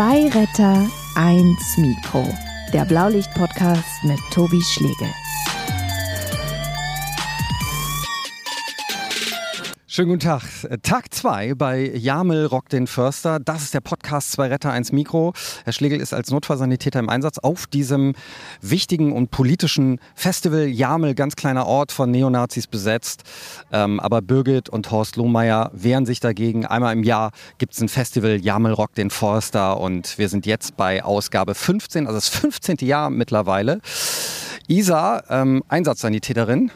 Zwei Retter, eins Mikro. Der Blaulicht-Podcast mit Tobi Schlegel. Schönen guten Tag. Tag 2 bei Jamel Rock den Förster. Das ist der Podcast Zwei Retter, eins Mikro. Herr Schlegel ist als Notfallsanitäter im Einsatz auf diesem wichtigen und politischen Festival. Jamel, ganz kleiner Ort von Neonazis besetzt. Ähm, aber Birgit und Horst Lohmeier wehren sich dagegen. Einmal im Jahr gibt es ein Festival Jamel Rock den Förster und wir sind jetzt bei Ausgabe 15, also das 15. Jahr mittlerweile. Isa, ähm, Einsatzsanitäterin,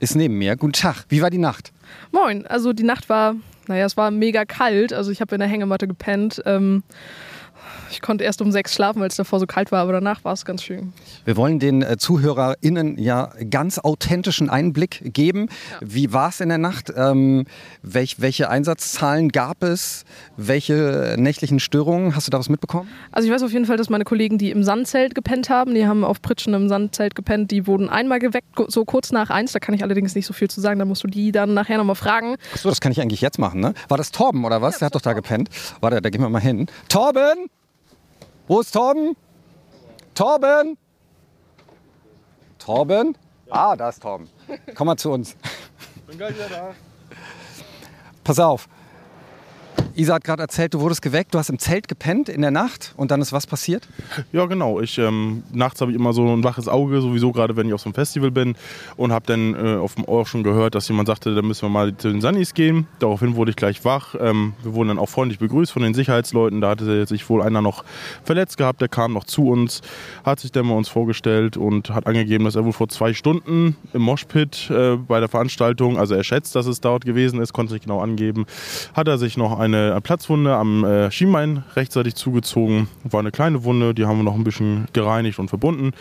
ist neben mir. Guten Tag. Wie war die Nacht? Moin, also die Nacht war, naja, es war mega kalt. Also ich habe in der Hängematte gepennt. Ähm, ich konnte erst um sechs schlafen, weil es davor so kalt war, aber danach war es ganz schön. Wir wollen den äh, ZuhörerInnen ja ganz authentischen Einblick geben. Ja. Wie war es in der Nacht? Ähm, welch, welche Einsatzzahlen gab es? Welche nächtlichen Störungen? Hast du da was mitbekommen? Also ich weiß auf jeden Fall, dass meine Kollegen, die im Sandzelt gepennt haben, die haben auf Pritschen im Sandzelt gepennt, die wurden einmal geweckt, so kurz nach eins. Da kann ich allerdings nicht so viel zu sagen. Da musst du die dann nachher nochmal fragen. Achso, das kann ich eigentlich jetzt machen, ne? War das Torben oder was? Ja, der hat doch da gepennt. Warte, da gehen wir mal hin. Torben! Wo ist Torben? Torben? Torben? Ah, da ist Torben. Komm mal zu uns. Bin gleich wieder da. Pass auf. Isa hat gerade erzählt, du wurdest geweckt, du hast im Zelt gepennt in der Nacht und dann ist was passiert? Ja, genau. Ich, ähm, nachts habe ich immer so ein waches Auge, sowieso gerade wenn ich auf so einem Festival bin und habe dann äh, auf dem Ohr schon gehört, dass jemand sagte, da müssen wir mal zu den Sunnis gehen. Daraufhin wurde ich gleich wach. Ähm, wir wurden dann auch freundlich begrüßt von den Sicherheitsleuten. Da hatte sich wohl einer noch verletzt gehabt, der kam noch zu uns, hat sich dann mal uns vorgestellt und hat angegeben, dass er wohl vor zwei Stunden im Moshpit äh, bei der Veranstaltung, also er schätzt, dass es dort gewesen ist, konnte sich genau angeben, hat er sich noch eine eine Platzwunde am äh, Schienbein rechtzeitig zugezogen. War eine kleine Wunde, die haben wir noch ein bisschen gereinigt und verbunden,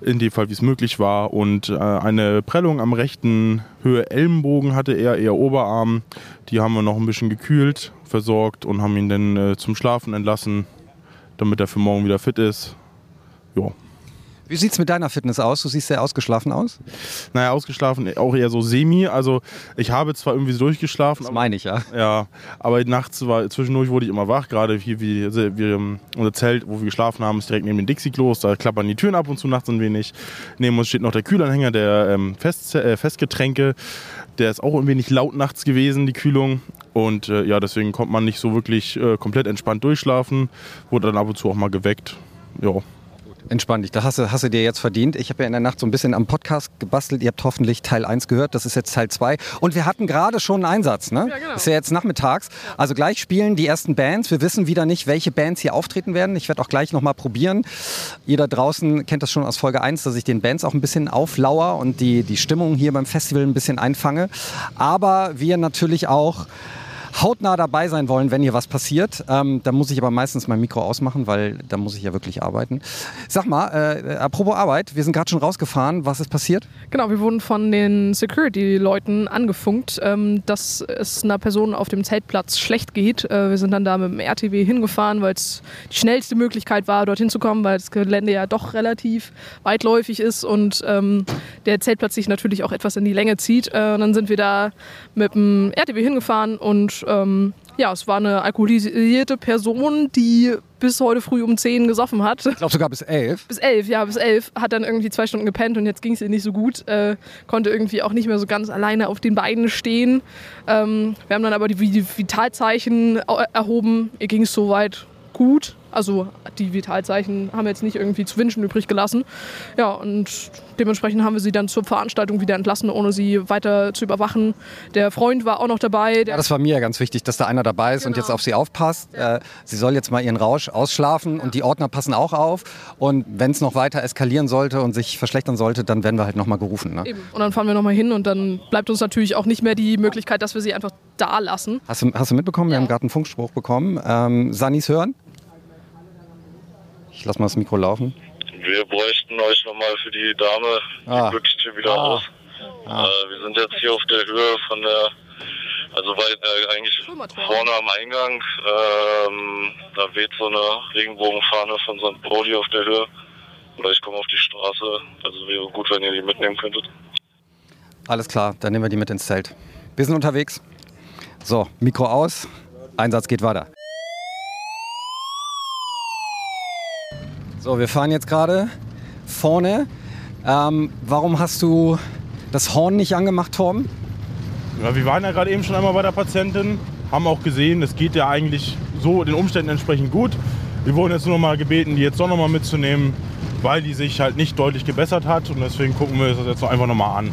in dem Fall, wie es möglich war. Und äh, eine Prellung am rechten Höhe Ellenbogen hatte er, eher Oberarm. Die haben wir noch ein bisschen gekühlt, versorgt und haben ihn dann äh, zum Schlafen entlassen, damit er für morgen wieder fit ist. Ja. Wie sieht es mit deiner Fitness aus? Du siehst sehr ausgeschlafen aus. Naja, ausgeschlafen auch eher so semi. Also ich habe zwar irgendwie so durchgeschlafen. Das meine ich, ja. Ja, aber nachts war, zwischendurch wurde ich immer wach. Gerade hier wie, wie unser Zelt, wo wir geschlafen haben, ist direkt neben den Dixie-Klos. Da klappern die Türen ab und zu nachts ein wenig. Neben uns steht noch der Kühlanhänger der ähm, Fest, äh, Festgetränke. Der ist auch ein wenig laut nachts gewesen, die Kühlung. Und äh, ja, deswegen kommt man nicht so wirklich äh, komplett entspannt durchschlafen. Wurde dann ab und zu auch mal geweckt. Ja. Entspann dich, das hast du, hast du dir jetzt verdient. Ich habe ja in der Nacht so ein bisschen am Podcast gebastelt. Ihr habt hoffentlich Teil 1 gehört, das ist jetzt Teil 2. Und wir hatten gerade schon einen Einsatz, ne? Ja, genau. Ist ja jetzt nachmittags. Also gleich spielen die ersten Bands. Wir wissen wieder nicht, welche Bands hier auftreten werden. Ich werde auch gleich nochmal probieren. Ihr da draußen kennt das schon aus Folge 1, dass ich den Bands auch ein bisschen auflauer und die, die Stimmung hier beim Festival ein bisschen einfange. Aber wir natürlich auch hautnah dabei sein wollen, wenn hier was passiert. Ähm, dann muss ich aber meistens mein Mikro ausmachen, weil da muss ich ja wirklich arbeiten. Sag mal, äh, apropos Arbeit, wir sind gerade schon rausgefahren. Was ist passiert? Genau, wir wurden von den Security-Leuten angefunkt, ähm, dass es einer Person auf dem Zeltplatz schlecht geht. Äh, wir sind dann da mit dem RTW hingefahren, weil es die schnellste Möglichkeit war, dorthin zu kommen, weil das Gelände ja doch relativ weitläufig ist und ähm, der Zeltplatz sich natürlich auch etwas in die Länge zieht. Äh, dann sind wir da mit dem RTW hingefahren und ähm, ja, es war eine alkoholisierte Person, die bis heute früh um 10 gesoffen hat. Ich glaube sogar bis 11. Bis 11, ja, bis 11. Hat dann irgendwie zwei Stunden gepennt und jetzt ging es ihr nicht so gut. Äh, konnte irgendwie auch nicht mehr so ganz alleine auf den Beinen stehen. Ähm, wir haben dann aber die, die Vitalzeichen erhoben. Ihr ging es soweit gut. Also die Vitalzeichen haben jetzt nicht irgendwie zu wünschen übrig gelassen. Ja, und dementsprechend haben wir sie dann zur Veranstaltung wieder entlassen, ohne sie weiter zu überwachen. Der Freund war auch noch dabei. Ja, das war mir ja ganz wichtig, dass da einer dabei ist genau. und jetzt auf sie aufpasst. Ja. Äh, sie soll jetzt mal ihren Rausch ausschlafen ja. und die Ordner passen auch auf. Und wenn es noch weiter eskalieren sollte und sich verschlechtern sollte, dann werden wir halt nochmal gerufen. Ne? Eben. Und dann fahren wir nochmal hin und dann bleibt uns natürlich auch nicht mehr die Möglichkeit, dass wir sie einfach da lassen. Hast du, hast du mitbekommen? Wir haben gerade einen Funkspruch bekommen. Ähm, Sanis hören? Ich lass mal das Mikro laufen. Wir bräuchten euch nochmal für die Dame ah. die Glückstür wieder ah. aus. Ah. Äh, wir sind jetzt hier auf der Höhe von der, also weit, äh, eigentlich vorne am Eingang. Ähm, da weht so eine Regenbogenfahne von St. Pauli auf der Höhe. Oder ich komme auf die Straße. Also wäre gut, wenn ihr die mitnehmen könntet. Alles klar, dann nehmen wir die mit ins Zelt. Wir sind unterwegs. So, Mikro aus. Einsatz geht weiter. So, wir fahren jetzt gerade vorne. Ähm, warum hast du das Horn nicht angemacht, Torben? Ja, wir waren ja gerade eben schon einmal bei der Patientin, haben auch gesehen, es geht ja eigentlich so den Umständen entsprechend gut. Wir wurden jetzt nur noch mal gebeten, die jetzt doch noch mal mitzunehmen, weil die sich halt nicht deutlich gebessert hat und deswegen gucken wir uns das jetzt einfach noch mal an.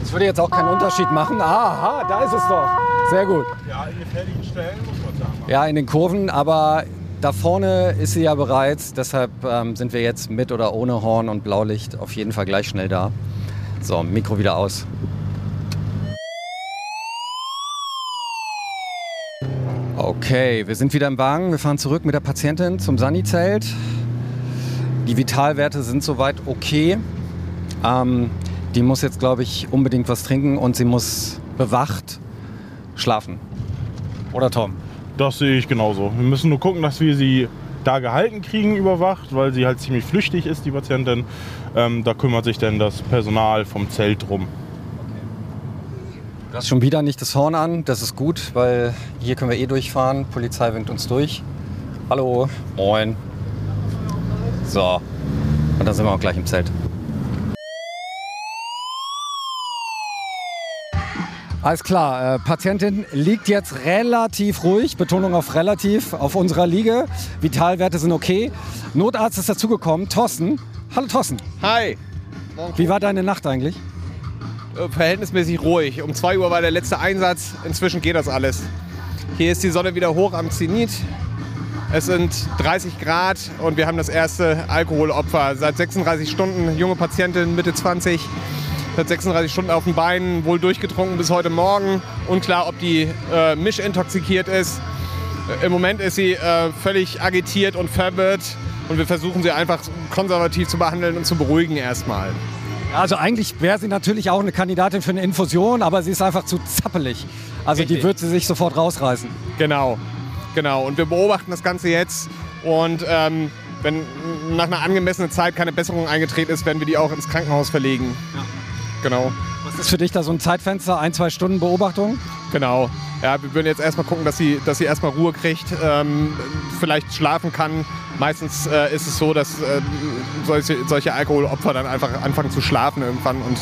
Das würde jetzt auch keinen Unterschied machen. Aha, da ist es doch. Sehr gut. Ja, in gefährlichen Stellen muss man sagen. Ja, in den Kurven, aber da vorne ist sie ja bereits. Deshalb ähm, sind wir jetzt mit oder ohne Horn und Blaulicht auf jeden Fall gleich schnell da. So, Mikro wieder aus. Okay, wir sind wieder im Wagen. Wir fahren zurück mit der Patientin zum Sani-Zelt. Die Vitalwerte sind soweit okay. Ähm, die muss jetzt, glaube ich, unbedingt was trinken und sie muss bewacht schlafen. Oder Tom? Das sehe ich genauso. Wir müssen nur gucken, dass wir sie da gehalten kriegen, überwacht, weil sie halt ziemlich flüchtig ist, die Patientin. Ähm, da kümmert sich dann das Personal vom Zelt drum. Du hast schon wieder nicht das Horn an, das ist gut, weil hier können wir eh durchfahren. Polizei winkt uns durch. Hallo. Moin. So. Und dann sind wir auch gleich im Zelt. Alles klar, äh, Patientin liegt jetzt relativ ruhig, Betonung auf relativ, auf unserer Liege. Vitalwerte sind okay. Notarzt ist dazugekommen, Thorsten. Hallo Thorsten. Hi. Wie war deine Nacht eigentlich? Äh, Verhältnismäßig ruhig. Um 2 Uhr war der letzte Einsatz. Inzwischen geht das alles. Hier ist die Sonne wieder hoch am Zenit. Es sind 30 Grad und wir haben das erste Alkoholopfer. Seit 36 Stunden, junge Patientin, Mitte 20, seit 36 Stunden auf den Beinen, wohl durchgetrunken bis heute Morgen. Unklar, ob die äh, mischintoxikiert ist. Äh, Im Moment ist sie äh, völlig agitiert und verwirrt und wir versuchen sie einfach konservativ zu behandeln und zu beruhigen erstmal. Also eigentlich wäre sie natürlich auch eine Kandidatin für eine Infusion, aber sie ist einfach zu zappelig. Also die Richtig. wird sie sich sofort rausreißen. Genau, genau. Und wir beobachten das Ganze jetzt und ähm, wenn nach einer angemessenen Zeit keine Besserung eingetreten ist, werden wir die auch ins Krankenhaus verlegen. Genau, Was ist für dich da so ein Zeitfenster? Ein, zwei Stunden Beobachtung? genau. Ja, wir würden jetzt erstmal gucken, dass sie, dass sie erstmal Ruhe kriegt, ähm, vielleicht schlafen kann. Meistens äh, ist es so, dass äh, solche, solche Alkoholopfer dann einfach anfangen zu schlafen irgendwann und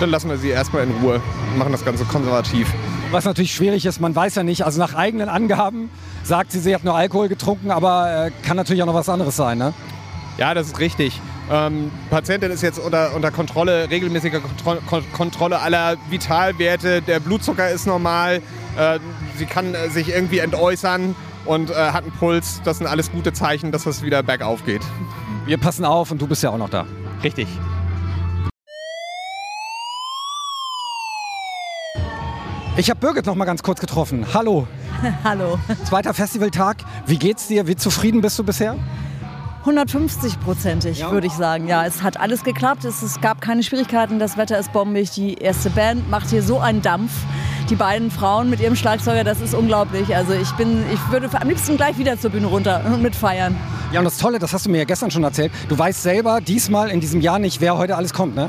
dann lassen wir sie erstmal in Ruhe und machen das Ganze konservativ. Was natürlich schwierig ist, man weiß ja nicht, also nach eigenen Angaben sagt sie, sie hat nur Alkohol getrunken, aber äh, kann natürlich auch noch was anderes sein, ne? Ja, das ist richtig. Ähm, Patientin ist jetzt unter, unter Kontrolle, regelmäßiger Kontro Kon Kontrolle aller Vitalwerte. Der Blutzucker ist normal. Äh, sie kann äh, sich irgendwie entäußern und äh, hat einen Puls. Das sind alles gute Zeichen, dass es wieder bergauf geht. Wir passen auf und du bist ja auch noch da. Richtig. Ich habe Birgit noch mal ganz kurz getroffen. Hallo, Hallo. zweiter Festivaltag. Wie geht's dir? Wie zufrieden bist du bisher? 150-prozentig, Ja? würde ich sagen. Ja, es hat alles geklappt. Es, es gab keine Schwierigkeiten. Das Wetter ist bombig. Die erste Band macht hier so einen Dampf. Die beiden Frauen mit ihrem Schlagzeuger, das ist unglaublich. Also ich bin, ich würde am liebsten gleich wieder zur Bühne runter und mitfeiern. Ja, und das Tolle, das hast du mir ja gestern schon erzählt. Du weißt selber diesmal in diesem Jahr nicht, wer heute alles kommt, ne?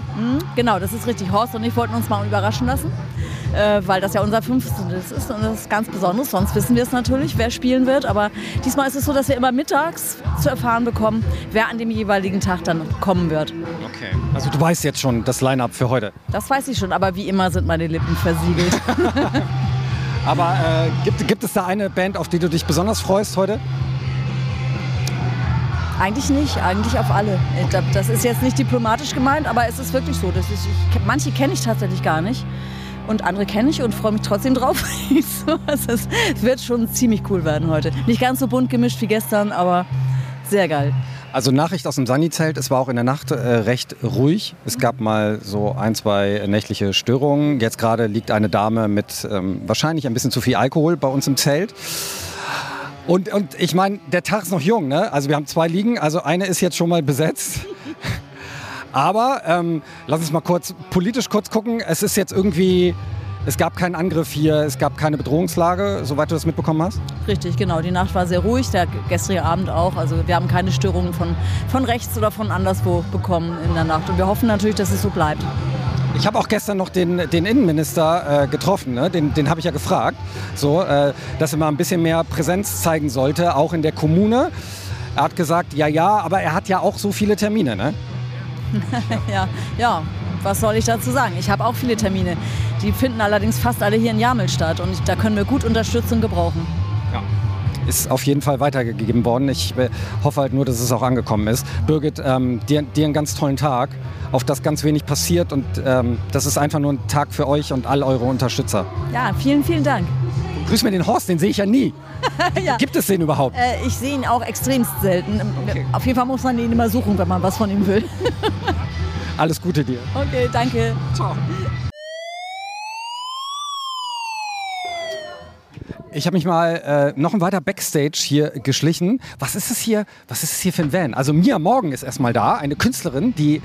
Genau, das ist richtig. Horst und ich wollten uns mal überraschen lassen, äh, weil das ja unser 15. ist und das ist ganz besonders. Sonst wissen wir es natürlich, wer spielen wird. Aber diesmal ist es so, dass wir immer mittags zu erfahren bekommen, wer an dem jeweiligen Tag dann kommen wird. Okay. Also du weißt jetzt schon das Line-Up für heute. Das weiß ich schon, aber wie immer sind meine Lippen versiegelt. Aber äh, gibt, gibt es da eine Band, auf die du dich besonders freust heute? eigentlich nicht, eigentlich auf alle. Das ist jetzt nicht diplomatisch gemeint, aber es ist wirklich so. Das ist, ich, manche kenne ich tatsächlich gar nicht. Und andere kenne ich und freue mich trotzdem drauf. So, es, ist, es wird schon ziemlich cool werden heute. Nicht ganz so bunt gemischt wie gestern, aber sehr geil. Also Nachricht aus dem Sani-Zelt, es war auch in der Nacht äh, recht ruhig. Es gab mal so ein, zwei nächtliche Störungen. Jetzt gerade liegt eine Dame mit ähm, wahrscheinlich ein bisschen zu viel Alkohol bei uns im Zelt. Und, und ich meine, der Tag ist noch jung, ne? Also wir haben zwei Liegen, also eine ist jetzt schon mal besetzt. Aber ähm, lass uns mal kurz politisch kurz gucken. Es ist jetzt irgendwie, es gab keinen Angriff hier, es gab keine Bedrohungslage, soweit du das mitbekommen hast. Richtig, genau. Die Nacht war sehr ruhig, der gestrige Abend auch. Also wir haben keine Störungen von, von rechts oder von anderswo bekommen in der Nacht. Und wir hoffen natürlich, dass es so bleibt. Ich habe auch gestern noch den, den Innenminister äh, getroffen, ne? den, den habe ich ja gefragt, so, äh, dass er mal ein bisschen mehr Präsenz zeigen sollte, auch in der Kommune. Er hat gesagt, ja, ja, aber er hat ja auch so viele Termine, ne? ja, ja, was soll ich dazu sagen? Ich habe auch viele Termine. Die finden allerdings fast alle hier in Jamel statt und da können wir gut Unterstützung gebrauchen. Ja. Ist auf jeden Fall weitergegeben worden. Ich äh, hoffe halt nur, dass es auch angekommen ist. Birgit, ähm, dir, dir einen ganz tollen Tag, auf das ganz wenig passiert und ähm, das ist einfach nur ein Tag für euch und all eure Unterstützer. Ja, vielen, vielen Dank. Grüß mir den Horst, den sehe ich ja nie. ja. Gibt es den überhaupt? Äh, ich sehe ihn auch extremst selten. Okay. Auf jeden Fall muss man ihn immer suchen, wenn man was von ihm will. Alles Gute dir. Okay, danke. Ciao. Ich habe mich mal äh, noch ein weiter Backstage hier geschlichen. Was ist es hier? Was ist es hier für ein Van? Also Mia Morgan ist erstmal da, eine Künstlerin, die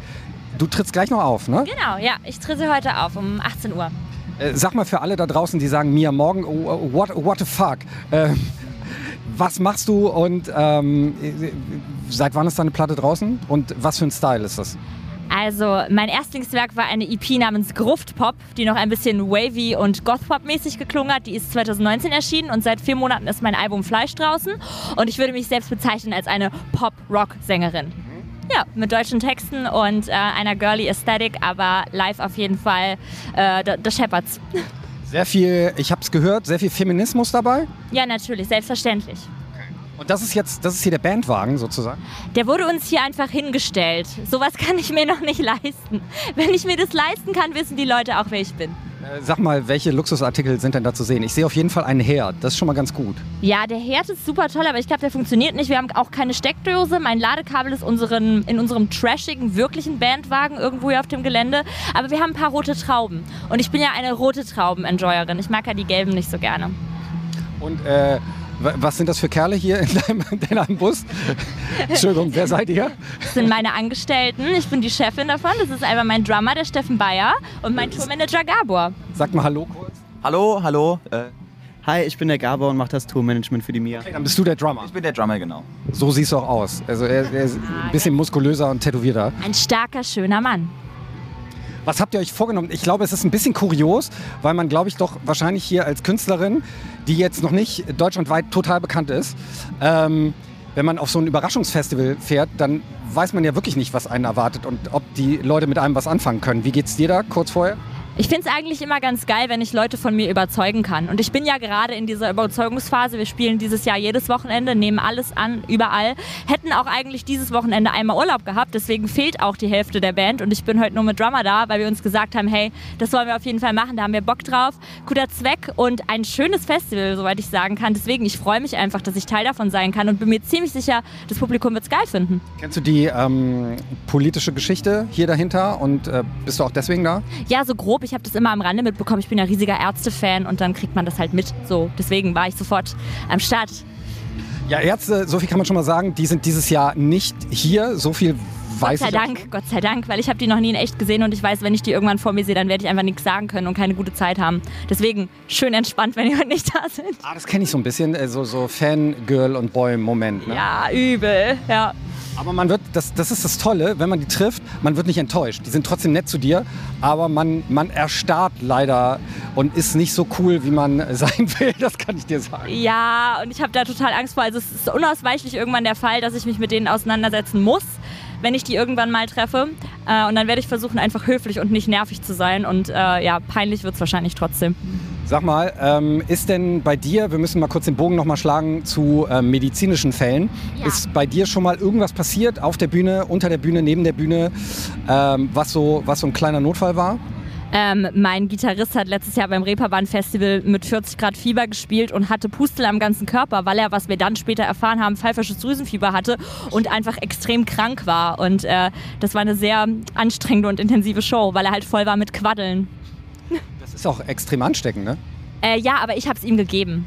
du trittst gleich noch auf, ne? Genau, ja, ich trete heute auf um 18 Uhr. Äh, sag mal für alle da draußen, die sagen Mia Morgan, oh, oh, what, what the fuck? Äh, was machst du und ähm, seit wann ist deine Platte draußen und was für ein Style ist das? Also mein Erstlingswerk war eine EP namens Gruftpop, die noch ein bisschen wavy und Gothpop-mäßig geklungen hat. Die ist 2019 erschienen und seit vier Monaten ist mein Album Fleisch draußen. Und ich würde mich selbst bezeichnen als eine Pop-Rock-Sängerin. Ja, mit deutschen Texten und äh, einer girly Aesthetic, aber live auf jeden Fall äh, The Shepherds. Sehr viel, ich habe es gehört, sehr viel Feminismus dabei? Ja, natürlich, selbstverständlich. Und das ist jetzt, das ist hier der Bandwagen sozusagen? Der wurde uns hier einfach hingestellt. Sowas kann ich mir noch nicht leisten. Wenn ich mir das leisten kann, wissen die Leute auch, wer ich bin. Äh, sag mal, welche Luxusartikel sind denn da zu sehen? Ich sehe auf jeden Fall einen Herd. Das ist schon mal ganz gut. Ja, der Herd ist super toll, aber ich glaube, der funktioniert nicht. Wir haben auch keine Steckdose. Mein Ladekabel ist unseren, in unserem trashigen, wirklichen Bandwagen irgendwo hier auf dem Gelände. Aber wir haben ein paar rote Trauben. Und ich bin ja eine rote Trauben-Enjoyerin. Ich mag ja die gelben nicht so gerne. Und äh, was sind das für Kerle hier in deinem, in deinem Bus? Entschuldigung, wer seid ihr? Das sind meine Angestellten. Ich bin die Chefin davon. Das ist einmal mein Drummer, der Steffen Bayer, und mein Tourmanager Gabor. Sag mal Hallo kurz. Hallo, hallo. Äh, hi, ich bin der Gabor und mache das Tourmanagement für die Mia. Okay, dann bist du der Drummer. Ich bin der Drummer, genau. So siehst du auch aus. Also er, er ist ein bisschen muskulöser und tätowierter. Ein starker, schöner Mann. Was habt ihr euch vorgenommen? Ich glaube, es ist ein bisschen kurios, weil man, glaube ich, doch wahrscheinlich hier als Künstlerin, die jetzt noch nicht deutschlandweit total bekannt ist, ähm, wenn man auf so ein Überraschungsfestival fährt, dann weiß man ja wirklich nicht, was einen erwartet und ob die Leute mit einem was anfangen können. Wie geht's dir da kurz vorher? Ich finde es eigentlich immer ganz geil, wenn ich Leute von mir überzeugen kann. Und ich bin ja gerade in dieser Überzeugungsphase. Wir spielen dieses Jahr jedes Wochenende, nehmen alles an, überall. Hätten auch eigentlich dieses Wochenende einmal Urlaub gehabt. Deswegen fehlt auch die Hälfte der Band. Und ich bin heute nur mit Drummer da, weil wir uns gesagt haben, hey, das wollen wir auf jeden Fall machen. Da haben wir Bock drauf. Guter Zweck und ein schönes Festival, soweit ich sagen kann. Deswegen, ich freue mich einfach, dass ich Teil davon sein kann und bin mir ziemlich sicher, das Publikum wird es geil finden. Kennst du die ähm, politische Geschichte hier dahinter und äh, bist du auch deswegen da? Ja, so grob ich habe das immer am Rande mitbekommen. Ich bin ja riesiger Ärzte-Fan und dann kriegt man das halt mit. So, deswegen war ich sofort am Start. Ja, Ärzte, so viel kann man schon mal sagen, die sind dieses Jahr nicht hier. So viel weiß Gott sei Dank, schon. Gott sei Dank, weil ich habe die noch nie in echt gesehen und ich weiß, wenn ich die irgendwann vor mir sehe, dann werde ich einfach nichts sagen können und keine gute Zeit haben. Deswegen schön entspannt, wenn die heute nicht da sind. Ah, das kenne ich so ein bisschen, äh, so, so Fangirl und Boy-Moment. Ne? Ja, übel, ja. Aber man wird, das, das ist das Tolle, wenn man die trifft, man wird nicht enttäuscht. Die sind trotzdem nett zu dir, aber man, man erstarrt leider und ist nicht so cool, wie man sein will, das kann ich dir sagen. Ja, und ich habe da total Angst vor. Also es ist unausweichlich irgendwann der Fall, dass ich mich mit denen auseinandersetzen muss, wenn ich die irgendwann mal treffe. Äh, und dann werde ich versuchen, einfach höflich und nicht nervig zu sein. Und äh, ja, peinlich wird es wahrscheinlich trotzdem. Sag mal, ähm, ist denn bei dir, wir müssen mal kurz den Bogen nochmal schlagen zu äh, medizinischen Fällen, ja. ist bei dir schon mal irgendwas passiert auf der Bühne, unter der Bühne, neben der Bühne, ähm, was, so, was so ein kleiner Notfall war? Ähm, mein Gitarrist hat letztes Jahr beim Reeperbahn Festival mit 40 Grad Fieber gespielt und hatte Pustel am ganzen Körper, weil er, was wir dann später erfahren haben, pfeifersches Drüsenfieber hatte und einfach extrem krank war. Und äh, das war eine sehr anstrengende und intensive Show, weil er halt voll war mit Quaddeln. Das ist auch extrem ansteckend, ne? Äh, ja, aber ich habe es ihm gegeben.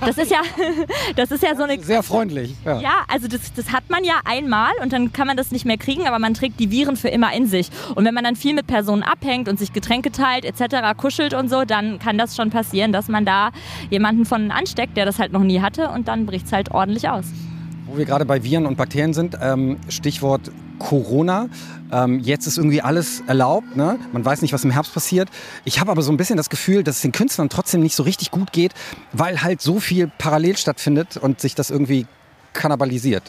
Das ist ja, das ist ja so eine. Sehr freundlich. Ja, ja also das, das hat man ja einmal und dann kann man das nicht mehr kriegen, aber man trägt die Viren für immer in sich. Und wenn man dann viel mit Personen abhängt und sich Getränke teilt etc., kuschelt und so, dann kann das schon passieren, dass man da jemanden von ansteckt, der das halt noch nie hatte und dann bricht es halt ordentlich aus. Wo wir gerade bei Viren und Bakterien sind, ähm, Stichwort Corona. Ähm, jetzt ist irgendwie alles erlaubt. Ne? Man weiß nicht, was im Herbst passiert. Ich habe aber so ein bisschen das Gefühl, dass es den Künstlern trotzdem nicht so richtig gut geht, weil halt so viel parallel stattfindet und sich das irgendwie kannibalisiert.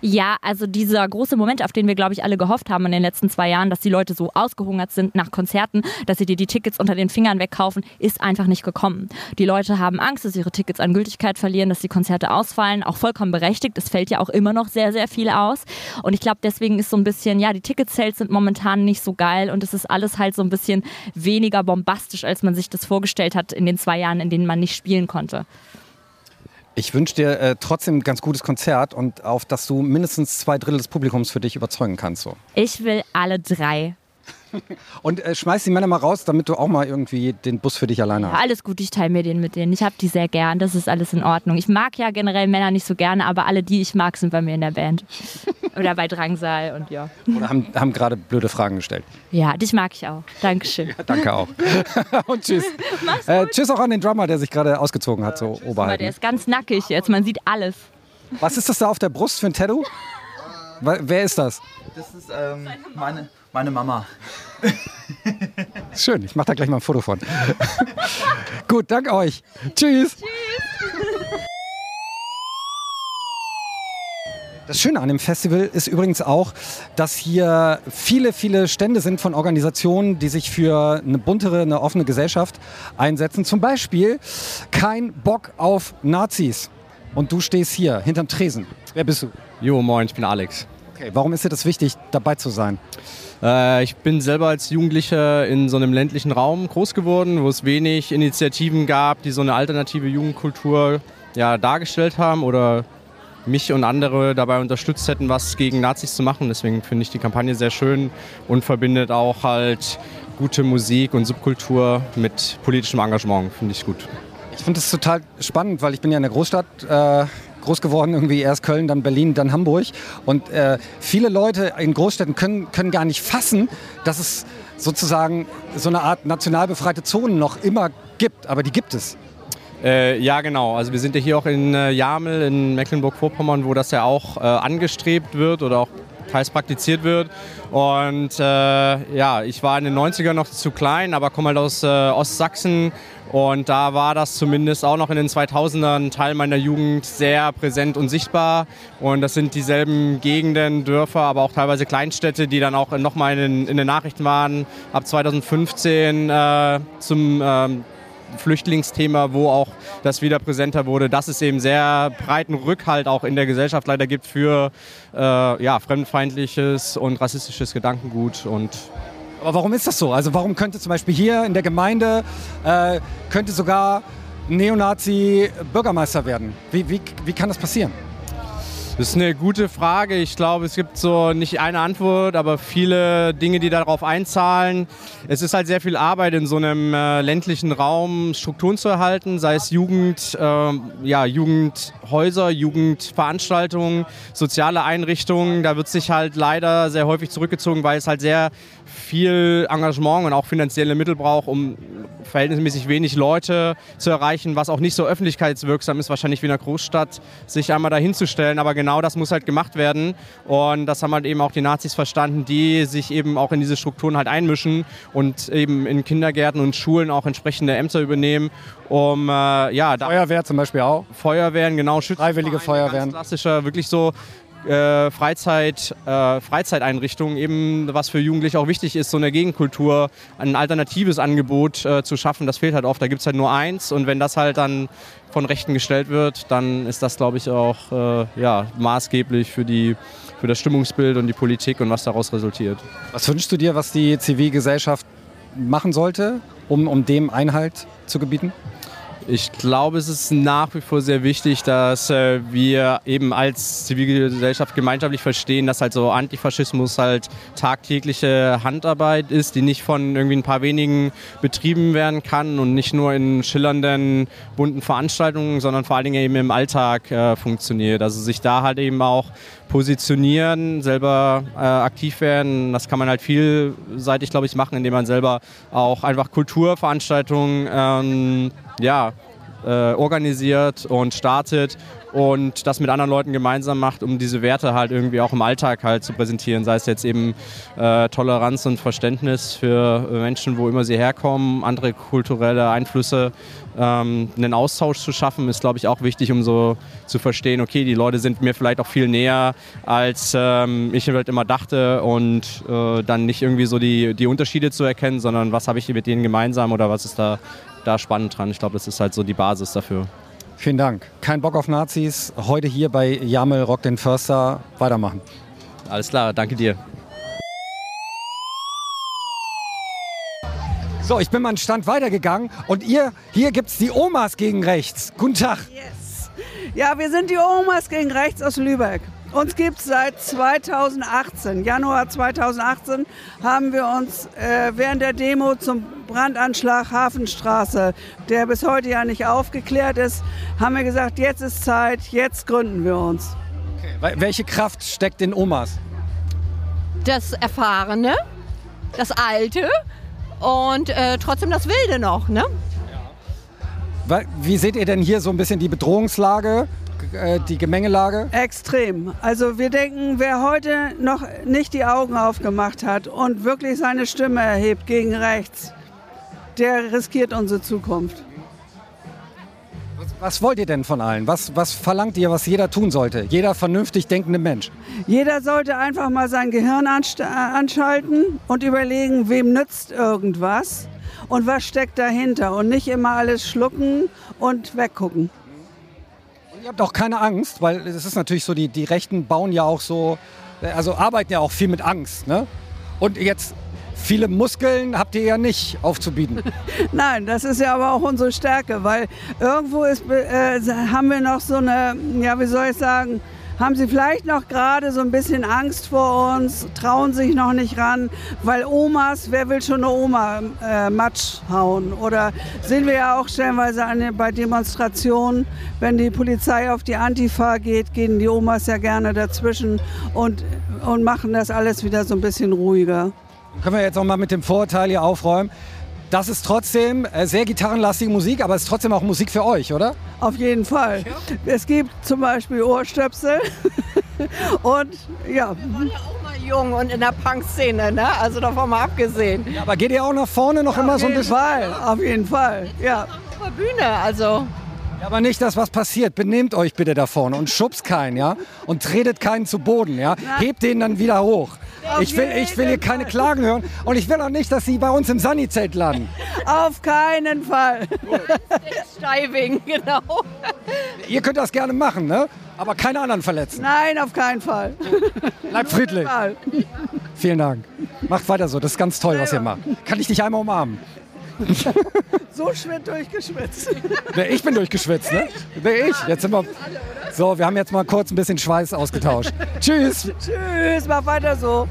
Ja, also dieser große Moment, auf den wir, glaube ich, alle gehofft haben in den letzten zwei Jahren, dass die Leute so ausgehungert sind nach Konzerten, dass sie dir die Tickets unter den Fingern wegkaufen, ist einfach nicht gekommen. Die Leute haben Angst, dass ihre Tickets an Gültigkeit verlieren, dass die Konzerte ausfallen, auch vollkommen berechtigt. Es fällt ja auch immer noch sehr, sehr viel aus. Und ich glaube, deswegen ist so ein bisschen, ja, die Ticket-Sales sind momentan nicht so geil und es ist alles halt so ein bisschen weniger bombastisch, als man sich das vorgestellt hat in den zwei Jahren, in denen man nicht spielen konnte. Ich wünsche dir äh, trotzdem ein ganz gutes Konzert und auf, dass du mindestens zwei Drittel des Publikums für dich überzeugen kannst. So. Ich will alle drei. Und äh, schmeiß die Männer mal raus, damit du auch mal irgendwie den Bus für dich alleine hast. Alles gut, ich teile mir den mit denen. Ich habe die sehr gern, das ist alles in Ordnung. Ich mag ja generell Männer nicht so gerne, aber alle, die ich mag, sind bei mir in der Band. Oder bei Drangsal und ja. Oder haben, haben gerade blöde Fragen gestellt. Ja, dich mag ich auch. Dankeschön. Ja, danke auch. und tschüss. Äh, tschüss auch an den Drummer, der sich gerade ausgezogen hat, so oberhalb. Der ist ganz nackig jetzt, man sieht alles. Was ist das da auf der Brust für ein Tattoo? Wer ist das? Das ist ähm, meine, meine Mama. Schön, ich mache da gleich mal ein Foto von. Gut, danke euch. Tschüss. Tschüss. Das Schöne an dem Festival ist übrigens auch, dass hier viele, viele Stände sind von Organisationen, die sich für eine buntere, eine offene Gesellschaft einsetzen. Zum Beispiel kein Bock auf Nazis. Und du stehst hier hinterm Tresen. Wer bist du? Jo, moin, ich bin Alex. Okay, warum ist dir das wichtig, dabei zu sein? Äh, ich bin selber als Jugendlicher in so einem ländlichen Raum groß geworden, wo es wenig Initiativen gab, die so eine alternative Jugendkultur ja, dargestellt haben oder mich und andere dabei unterstützt hätten, was gegen Nazis zu machen. Deswegen finde ich die Kampagne sehr schön und verbindet auch halt gute Musik und Subkultur mit politischem Engagement. Finde ich gut. Ich finde es total spannend, weil ich bin ja in der Großstadt äh, groß geworden, irgendwie erst Köln, dann Berlin, dann Hamburg. Und äh, viele Leute in Großstädten können, können gar nicht fassen, dass es sozusagen so eine Art national befreite Zonen noch immer gibt. Aber die gibt es. Äh, ja, genau. Also wir sind ja hier auch in äh, Jamel in Mecklenburg-Vorpommern, wo das ja auch äh, angestrebt wird oder auch teils praktiziert wird. Und äh, ja, ich war in den 90ern noch zu klein, aber komme halt aus äh, Ostsachsen und da war das zumindest auch noch in den 2000ern Teil meiner Jugend sehr präsent und sichtbar. Und das sind dieselben Gegenden, Dörfer, aber auch teilweise Kleinstädte, die dann auch nochmal in, in den Nachrichten waren. Ab 2015 äh, zum ähm, Flüchtlingsthema, wo auch das wieder präsenter wurde, dass es eben sehr breiten Rückhalt auch in der Gesellschaft leider gibt für äh, ja, fremdfeindliches und rassistisches Gedankengut und aber warum ist das so? Also warum könnte zum Beispiel hier in der Gemeinde äh, könnte sogar Neonazi Bürgermeister werden? Wie, wie, wie kann das passieren? Das ist eine gute Frage. Ich glaube, es gibt so nicht eine Antwort, aber viele Dinge, die darauf einzahlen. Es ist halt sehr viel Arbeit in so einem äh, ländlichen Raum, Strukturen zu erhalten, sei es Jugend, äh, ja, Jugendhäuser, Jugendveranstaltungen, soziale Einrichtungen. Da wird sich halt leider sehr häufig zurückgezogen, weil es halt sehr viel Engagement und auch finanzielle Mittel braucht, um verhältnismäßig wenig Leute zu erreichen, was auch nicht so öffentlichkeitswirksam ist, wahrscheinlich wie in einer Großstadt, sich einmal dahinzustellen. Aber genau das muss halt gemacht werden. Und das haben halt eben auch die Nazis verstanden, die sich eben auch in diese Strukturen halt einmischen und eben in Kindergärten und Schulen auch entsprechende Ämter übernehmen, um äh, ja... Feuerwehr zum Beispiel auch? Feuerwehren, genau. Freiwillige Feuerwehren. Klassischer, wirklich so äh, Freizeit, äh, Freizeiteinrichtungen, eben was für Jugendliche auch wichtig ist, so eine Gegenkultur, ein alternatives Angebot äh, zu schaffen, das fehlt halt oft. Da gibt es halt nur eins und wenn das halt dann von Rechten gestellt wird, dann ist das, glaube ich, auch äh, ja, maßgeblich für, die, für das Stimmungsbild und die Politik und was daraus resultiert. Was wünschst du dir, was die Zivilgesellschaft machen sollte, um, um dem Einhalt zu gebieten? Ich glaube, es ist nach wie vor sehr wichtig, dass äh, wir eben als Zivilgesellschaft gemeinschaftlich verstehen, dass halt so Antifaschismus halt tagtägliche Handarbeit ist, die nicht von irgendwie ein paar wenigen betrieben werden kann und nicht nur in schillernden, bunten Veranstaltungen, sondern vor allen Dingen eben im Alltag äh, funktioniert. Also sich da halt eben auch positionieren, selber äh, aktiv werden. Das kann man halt vielseitig, glaube ich, machen, indem man selber auch einfach Kulturveranstaltungen ähm, ja, äh, organisiert und startet und das mit anderen Leuten gemeinsam macht, um diese Werte halt irgendwie auch im Alltag halt zu präsentieren. Sei es jetzt eben äh, Toleranz und Verständnis für Menschen, wo immer sie herkommen, andere kulturelle Einflüsse. Ähm, einen Austausch zu schaffen, ist, glaube ich, auch wichtig, um so zu verstehen, okay, die Leute sind mir vielleicht auch viel näher, als ähm, ich halt immer dachte und äh, dann nicht irgendwie so die, die Unterschiede zu erkennen, sondern was habe ich mit denen gemeinsam oder was ist da, da spannend dran. Ich glaube, das ist halt so die Basis dafür. Vielen Dank. Kein Bock auf Nazis. Heute hier bei Jamel Rock den Förster. Weitermachen. Alles klar, danke dir. So, ich bin mal einen Stand weitergegangen und ihr, hier gibt es die Omas gegen rechts. Guten Tag. Yes. Ja, wir sind die Omas gegen rechts aus Lübeck. Uns gibt es seit 2018, Januar 2018, haben wir uns äh, während der Demo zum Brandanschlag Hafenstraße, der bis heute ja nicht aufgeklärt ist, haben wir gesagt, jetzt ist Zeit, jetzt gründen wir uns. Okay. Welche Kraft steckt in Omas? Das Erfahrene, das Alte und äh, trotzdem das Wilde noch. Ne? Wie seht ihr denn hier so ein bisschen die Bedrohungslage? Äh, die Gemengelage? Extrem. Also wir denken, wer heute noch nicht die Augen aufgemacht hat und wirklich seine Stimme erhebt gegen rechts, der riskiert unsere Zukunft. Was wollt ihr denn von allen? Was, was verlangt ihr, was jeder tun sollte? Jeder vernünftig denkende Mensch. Jeder sollte einfach mal sein Gehirn anschalten und überlegen, wem nützt irgendwas und was steckt dahinter und nicht immer alles schlucken und weggucken. Ihr habt auch keine Angst, weil es ist natürlich so, die, die Rechten bauen ja auch so, also arbeiten ja auch viel mit Angst. Ne? Und jetzt viele Muskeln habt ihr ja nicht aufzubieten. Nein, das ist ja aber auch unsere Stärke, weil irgendwo ist, äh, haben wir noch so eine, ja, wie soll ich sagen, haben sie vielleicht noch gerade so ein bisschen Angst vor uns, trauen sich noch nicht ran, weil Omas, wer will schon eine Oma äh, Matsch hauen? Oder sehen wir ja auch stellenweise an, bei Demonstrationen, wenn die Polizei auf die Antifa geht, gehen die Omas ja gerne dazwischen und, und machen das alles wieder so ein bisschen ruhiger. Können wir jetzt auch mal mit dem Vorurteil hier aufräumen? Das ist trotzdem äh, sehr gitarrenlastige Musik, aber es ist trotzdem auch Musik für euch, oder? Auf jeden Fall. Es gibt zum Beispiel Ohrstöpsel und ja. Wir waren ja auch mal jung und in der Punk-Szene, ne? Also davon mal abgesehen. Ja, aber geht ihr auch nach vorne noch ja, immer so ein bisschen? Auf jeden Fall, auf jeden Fall, ja. Auf der Bühne, also. Ja, aber nicht, dass was passiert. Benehmt euch bitte da vorne und schubst keinen, ja? Und tretet keinen zu Boden, ja? Hebt den dann wieder hoch. Ich will, ich will hier keine Klagen hören und ich will auch nicht, dass Sie bei uns im Sunny-Zelt landen. Auf keinen Fall. Diving, genau. Ihr könnt das gerne machen, ne? aber keine anderen verletzen. Nein, auf keinen Fall. Bleibt friedlich. Vielen Dank. Macht weiter so, das ist ganz toll, was ihr macht. Kann ich dich einmal umarmen? so schwer durchgeschwitzt. Ich bin durchgeschwitzt, ne? Ich? Jetzt sind wir. So, wir haben jetzt mal kurz ein bisschen Schweiß ausgetauscht. Tschüss. Tschüss, mach weiter so.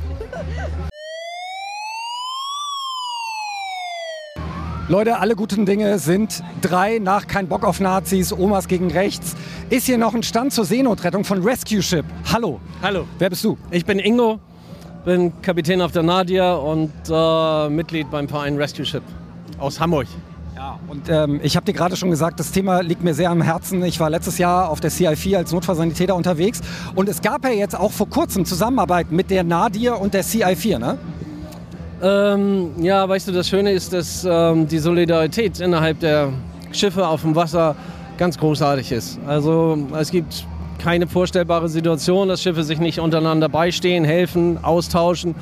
Leute, alle guten Dinge sind drei nach kein Bock auf Nazis, Omas gegen rechts. Ist hier noch ein Stand zur Seenotrettung von Rescue Ship. Hallo. Hallo. Wer bist du? Ich bin Ingo, bin Kapitän auf der Nadia und äh, Mitglied beim Verein Rescue Ship aus Hamburg. Ja, und ähm, ich habe dir gerade schon gesagt, das Thema liegt mir sehr am Herzen. Ich war letztes Jahr auf der CI4 als Notfallsanitäter unterwegs und es gab ja jetzt auch vor kurzem Zusammenarbeit mit der Nadir und der CI4, ne? Ähm, ja, weißt du, das Schöne ist, dass ähm, die Solidarität innerhalb der Schiffe auf dem Wasser ganz großartig ist. Also es gibt keine vorstellbare Situation, dass Schiffe sich nicht untereinander beistehen, helfen, austauschen.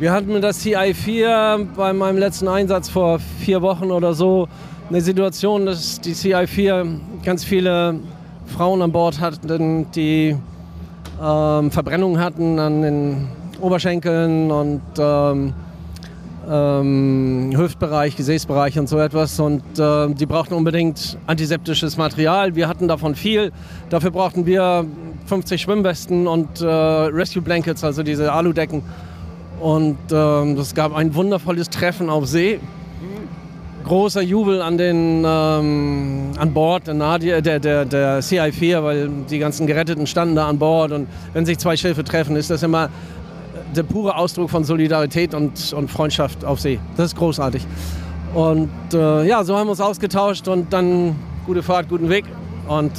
Wir hatten mit der CI4 bei meinem letzten Einsatz vor vier Wochen oder so eine Situation, dass die CI4 ganz viele Frauen an Bord hatten, die ähm, Verbrennungen hatten an den Oberschenkeln und ähm, ähm, Hüftbereich, Gesäßbereich und so etwas. Und äh, die brauchten unbedingt antiseptisches Material. Wir hatten davon viel. Dafür brauchten wir 50 Schwimmwesten und äh, Rescue Blankets, also diese Aludecken. Und ähm, es gab ein wundervolles Treffen auf See. Großer Jubel an, den, ähm, an Bord der, Nadia, der, der, der CI4, weil die ganzen Geretteten standen da an Bord. Und wenn sich zwei Schiffe treffen, ist das immer der pure Ausdruck von Solidarität und, und Freundschaft auf See. Das ist großartig. Und äh, ja, so haben wir uns ausgetauscht und dann gute Fahrt, guten Weg und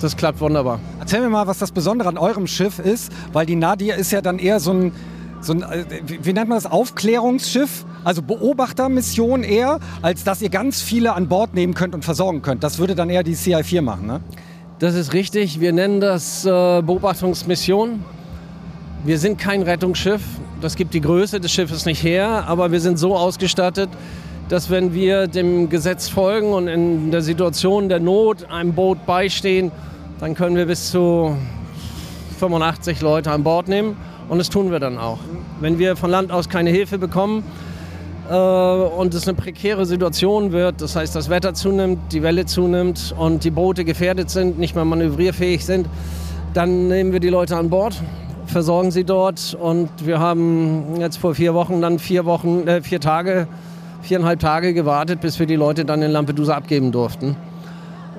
das klappt wunderbar. Erzähl mir mal, was das Besondere an eurem Schiff ist, weil die Nadia ist ja dann eher so ein, so ein äh, wie, nennt man das, Aufklärungsschiff? Also Beobachtermission eher, als dass ihr ganz viele an Bord nehmen könnt und versorgen könnt. Das würde dann eher die CI4 machen, ne? Das ist richtig. Wir nennen das äh, Beobachtungsmission. Wir sind kein Rettungsschiff. Das gibt die Größe des Schiffes nicht her. Aber wir sind so ausgestattet, dass wenn wir dem Gesetz folgen und in der Situation der Not einem Boot beistehen, dann können wir bis zu 85 Leute an Bord nehmen. Und das tun wir dann auch. Wenn wir von Land aus keine Hilfe bekommen, äh, und es eine prekäre Situation wird, das heißt, das Wetter zunimmt, die Welle zunimmt und die Boote gefährdet sind, nicht mehr manövrierfähig sind, dann nehmen wir die Leute an Bord, versorgen sie dort und wir haben jetzt vor vier Wochen dann vier Wochen, äh, vier Tage, viereinhalb Tage gewartet, bis wir die Leute dann in Lampedusa abgeben durften.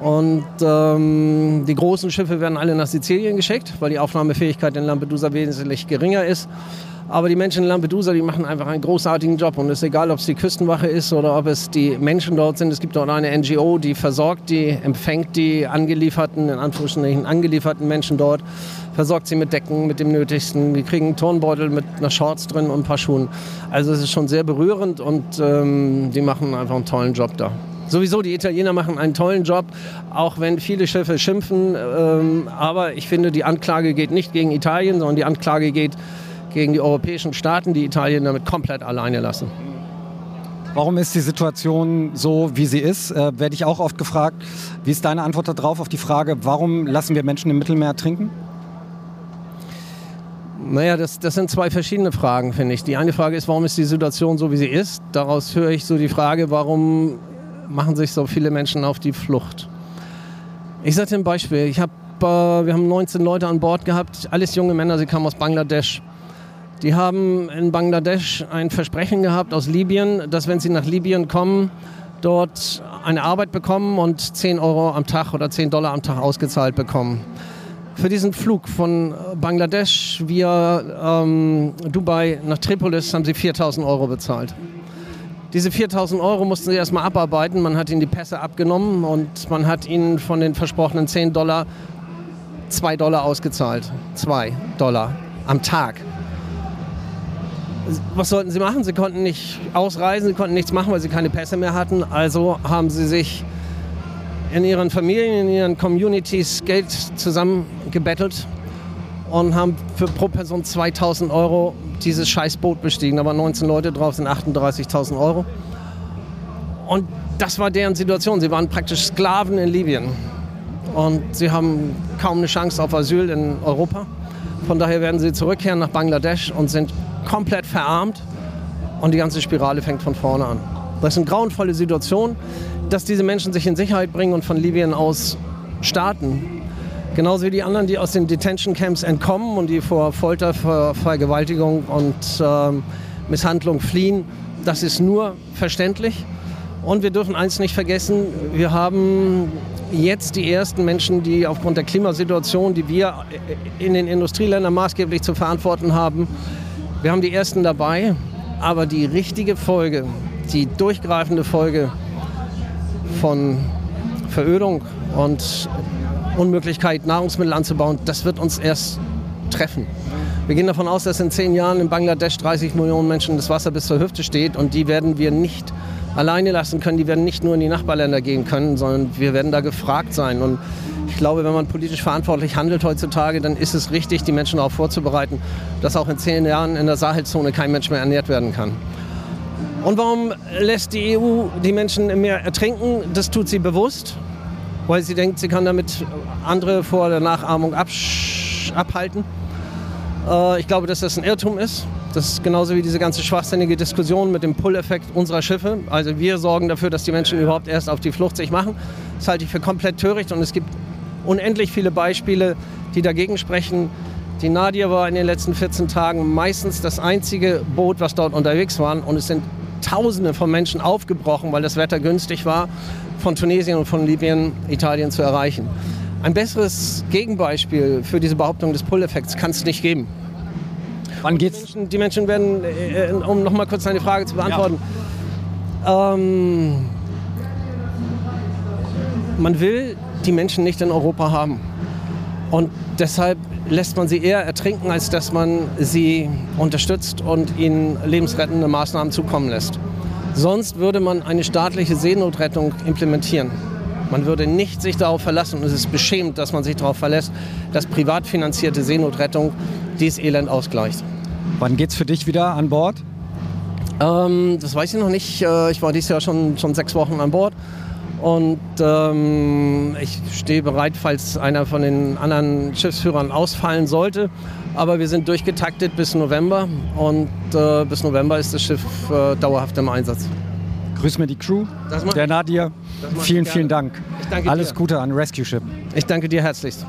Und ähm, die großen Schiffe werden alle nach Sizilien geschickt, weil die Aufnahmefähigkeit in Lampedusa wesentlich geringer ist. Aber die Menschen in Lampedusa, die machen einfach einen großartigen Job. Und es ist egal, ob es die Küstenwache ist oder ob es die Menschen dort sind. Es gibt dort eine NGO, die versorgt die, empfängt die angelieferten, in Anführungsstrichen angelieferten Menschen dort, versorgt sie mit Decken, mit dem Nötigsten. Die kriegen einen Turnbeutel mit einer Shorts drin und ein paar Schuhen. Also es ist schon sehr berührend und ähm, die machen einfach einen tollen Job da. Sowieso, die Italiener machen einen tollen Job, auch wenn viele Schiffe schimpfen. Ähm, aber ich finde, die Anklage geht nicht gegen Italien, sondern die Anklage geht gegen die europäischen Staaten, die Italien damit komplett alleine lassen. Warum ist die Situation so, wie sie ist? Äh, Werde ich auch oft gefragt. Wie ist deine Antwort darauf, auf die Frage, warum lassen wir Menschen im Mittelmeer trinken? Naja, das, das sind zwei verschiedene Fragen, finde ich. Die eine Frage ist, warum ist die Situation so, wie sie ist? Daraus höre ich so die Frage, warum machen sich so viele Menschen auf die Flucht? Ich sage dir ein Beispiel. Ich hab, äh, wir haben 19 Leute an Bord gehabt, alles junge Männer, sie kamen aus Bangladesch. Die haben in Bangladesch ein Versprechen gehabt aus Libyen, dass wenn sie nach Libyen kommen, dort eine Arbeit bekommen und 10 Euro am Tag oder 10 Dollar am Tag ausgezahlt bekommen. Für diesen Flug von Bangladesch via ähm, Dubai nach Tripolis haben sie 4000 Euro bezahlt. Diese 4000 Euro mussten sie erstmal abarbeiten. Man hat ihnen die Pässe abgenommen und man hat ihnen von den versprochenen 10 Dollar 2 Dollar ausgezahlt. 2 Dollar am Tag was sollten sie machen? Sie konnten nicht ausreisen, sie konnten nichts machen, weil sie keine Pässe mehr hatten. Also haben sie sich in ihren Familien, in ihren Communities Geld zusammengebettelt und haben für pro Person 2000 Euro dieses Scheißboot bestiegen. Da waren 19 Leute drauf, sind 38.000 Euro. Und das war deren Situation. Sie waren praktisch Sklaven in Libyen. Und sie haben kaum eine Chance auf Asyl in Europa. Von daher werden sie zurückkehren nach Bangladesch und sind komplett verarmt und die ganze Spirale fängt von vorne an. Das ist eine grauenvolle Situation, dass diese Menschen sich in Sicherheit bringen und von Libyen aus starten. Genauso wie die anderen, die aus den Detention Camps entkommen und die vor Folter, vor Vergewaltigung und äh, Misshandlung fliehen. Das ist nur verständlich. Und wir dürfen eins nicht vergessen, wir haben jetzt die ersten Menschen, die aufgrund der Klimasituation, die wir in den Industrieländern maßgeblich zu verantworten haben, wir haben die ersten dabei, aber die richtige Folge, die durchgreifende Folge von Verödung und Unmöglichkeit, Nahrungsmittel anzubauen, das wird uns erst treffen. Wir gehen davon aus, dass in zehn Jahren in Bangladesch 30 Millionen Menschen das Wasser bis zur Hüfte steht und die werden wir nicht alleine lassen können. Die werden nicht nur in die Nachbarländer gehen können, sondern wir werden da gefragt sein. Und ich glaube, wenn man politisch verantwortlich handelt heutzutage, dann ist es richtig, die Menschen darauf vorzubereiten, dass auch in zehn Jahren in der Sahelzone kein Mensch mehr ernährt werden kann. Und warum lässt die EU die Menschen im Meer ertrinken? Das tut sie bewusst, weil sie denkt, sie kann damit andere vor der Nachahmung abhalten. Äh, ich glaube, dass das ein Irrtum ist. Das ist genauso wie diese ganze schwachsinnige Diskussion mit dem Pull-Effekt unserer Schiffe. Also wir sorgen dafür, dass die Menschen überhaupt erst auf die Flucht sich machen. Das halte ich für komplett töricht und es gibt unendlich viele Beispiele, die dagegen sprechen. Die Nadia war in den letzten 14 Tagen meistens das einzige Boot, was dort unterwegs war. Und es sind Tausende von Menschen aufgebrochen, weil das Wetter günstig war, von Tunesien und von Libyen Italien zu erreichen. Ein besseres Gegenbeispiel für diese Behauptung des Pull-Effekts kann es nicht geben. Wann geht's? Die Menschen, die Menschen werden, äh, um noch mal kurz deine Frage zu beantworten, ja. ähm, man will die Menschen nicht in Europa haben. Und deshalb lässt man sie eher ertrinken, als dass man sie unterstützt und ihnen lebensrettende Maßnahmen zukommen lässt. Sonst würde man eine staatliche Seenotrettung implementieren. Man würde nicht sich darauf verlassen, und es ist beschämend, dass man sich darauf verlässt, dass privat finanzierte Seenotrettung dieses Elend ausgleicht. Wann geht's für dich wieder an Bord? Ähm, das weiß ich noch nicht. Äh, Ich war dieses Jahr schon, schon sechs Wochen an Bord. Und ähm, ich stehe bereit, falls einer von den anderen Schiffsführern ausfallen sollte. Aber wir sind durchgetaktet bis November. Und äh, bis November ist das Schiff äh, dauerhaft im Einsatz. Grüß mir die Crew, der Nadir. Vielen, vielen Dank. Alles dir. Gute an Rescue Ship. Ich danke dir herzlichst.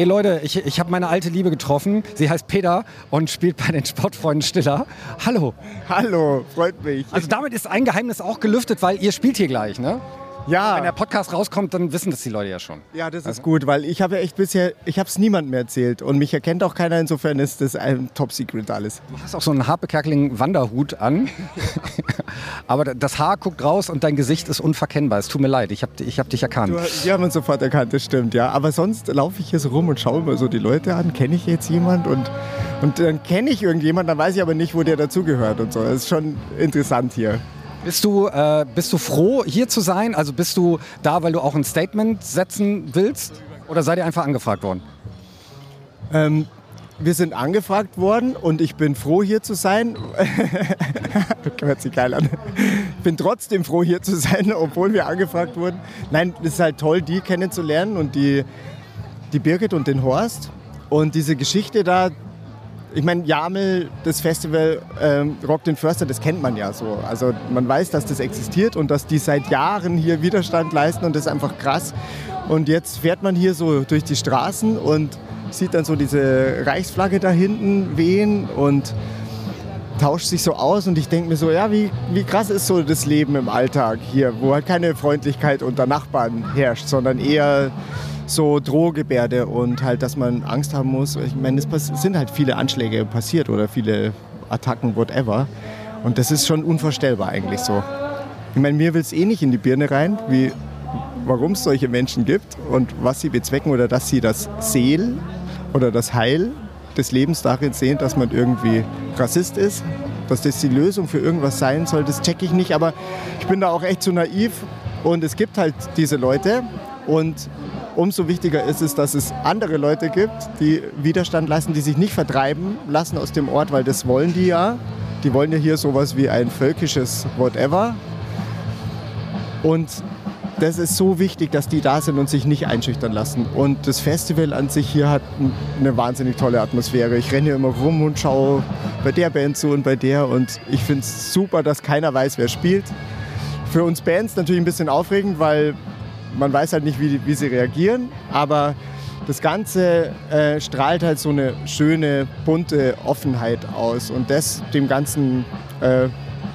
Ey Leute, ich, ich habe meine alte Liebe getroffen. Sie heißt Peter und spielt bei den Sportfreunden Stiller. Hallo. Hallo, freut mich. Also damit ist ein Geheimnis auch gelüftet, weil ihr spielt hier gleich, ne? Ja. Wenn der Podcast rauskommt, dann wissen das die Leute ja schon. Ja, das ist gut, weil ich habe ja echt bisher, ich habe es niemandem erzählt und mich erkennt auch keiner, insofern ist das ein Top-Secret alles. Du hast auch so einen harpekerkling Wanderhut an. Aber das Haar guckt raus und dein Gesicht ist unverkennbar. Es tut mir leid, ich habe ich hab dich erkannt. Du, die haben uns sofort erkannt, das stimmt, ja. Aber sonst laufe ich hier so rum und schaue immer so die Leute an. Kenne ich jetzt jemand? Und, und dann kenne ich irgendjemand, dann weiß ich aber nicht, wo der dazugehört und so. Das ist schon interessant hier. Bist du, äh, bist du froh, hier zu sein? Also bist du da, weil du auch ein Statement setzen willst? Oder seid ihr einfach angefragt worden? Ähm, wir sind angefragt worden und ich bin froh, hier zu sein. Hört sich geil an. Ich bin trotzdem froh, hier zu sein, obwohl wir angefragt wurden. Nein, es ist halt toll, die kennenzulernen und die, die Birgit und den Horst. Und diese Geschichte da, ich meine, Jamel, das Festival ähm, Rock den Förster, das kennt man ja so. Also man weiß, dass das existiert und dass die seit Jahren hier Widerstand leisten und das ist einfach krass. Und jetzt fährt man hier so durch die Straßen und sieht dann so diese Reichsflagge da hinten wehen und tauscht sich so aus und ich denke mir so, ja, wie, wie krass ist so das Leben im Alltag hier, wo halt keine Freundlichkeit unter Nachbarn herrscht, sondern eher so Drohgebärde und halt, dass man Angst haben muss. Ich meine, es sind halt viele Anschläge passiert oder viele Attacken, whatever. Und das ist schon unvorstellbar eigentlich so. Ich meine, mir will es eh nicht in die Birne rein, wie, warum es solche Menschen gibt und was sie bezwecken oder dass sie das Seel oder das Heil des Lebens darin sehen, dass man irgendwie Rassist ist. Dass das die Lösung für irgendwas sein soll, das checke ich nicht. Aber ich bin da auch echt zu naiv. Und es gibt halt diese Leute. Und umso wichtiger ist es, dass es andere Leute gibt, die Widerstand leisten, die sich nicht vertreiben lassen aus dem Ort, weil das wollen die ja. Die wollen ja hier sowas wie ein völkisches Whatever. Und das ist so wichtig, dass die da sind und sich nicht einschüchtern lassen. Und das Festival an sich hier hat eine wahnsinnig tolle Atmosphäre. Ich renne immer rum und schaue bei der Band zu und bei der. Und ich finde es super, dass keiner weiß, wer spielt. Für uns Bands natürlich ein bisschen aufregend, weil man weiß halt nicht, wie, wie sie reagieren. Aber das Ganze äh, strahlt halt so eine schöne, bunte Offenheit aus. Und das dem ganzen äh,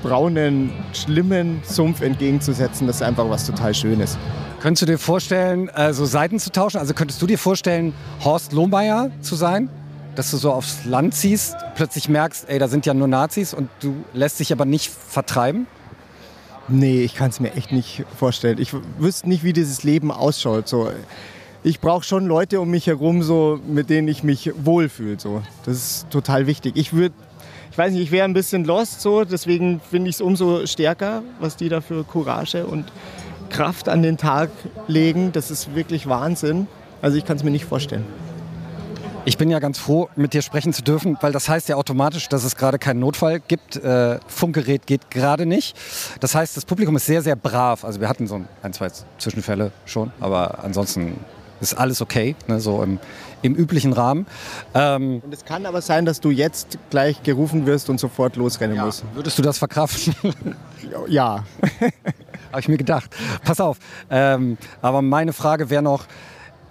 braunen, schlimmen Sumpf entgegenzusetzen, das ist einfach was total Schönes. Könntest du dir vorstellen, so Seiten zu tauschen? Also könntest du dir vorstellen, Horst Lohmeier zu sein? Dass du so aufs Land ziehst, plötzlich merkst, ey, da sind ja nur Nazis und du lässt dich aber nicht vertreiben? Nee, ich kann es mir echt nicht vorstellen. Ich wüsste nicht, wie dieses Leben ausschaut. So, ich brauche schon Leute um mich herum, so, mit denen ich mich wohlfühle. So. Das ist total wichtig. Ich würde, ich weiß nicht, ich wäre ein bisschen lost, so, deswegen finde ich es umso stärker, was die da für Courage und Kraft an den Tag legen. Das ist wirklich Wahnsinn. Also ich kann es mir nicht vorstellen. Ich bin ja ganz froh, mit dir sprechen zu dürfen, weil das heißt ja automatisch, dass es gerade keinen Notfall gibt. Äh, Funkgerät geht gerade nicht. Das heißt, das Publikum ist sehr, sehr brav. Also wir hatten so ein, ein zwei Zwischenfälle schon, aber ansonsten ist alles okay, ne, so im, im üblichen Rahmen. Ähm, Und es kann aber sein, dass du jetzt gleich gerufen wirst und sofort losrennen musst. Würdest du das verkraften? Ja. Habe ich mir gedacht. Pass auf. Ähm, aber meine Frage wäre noch,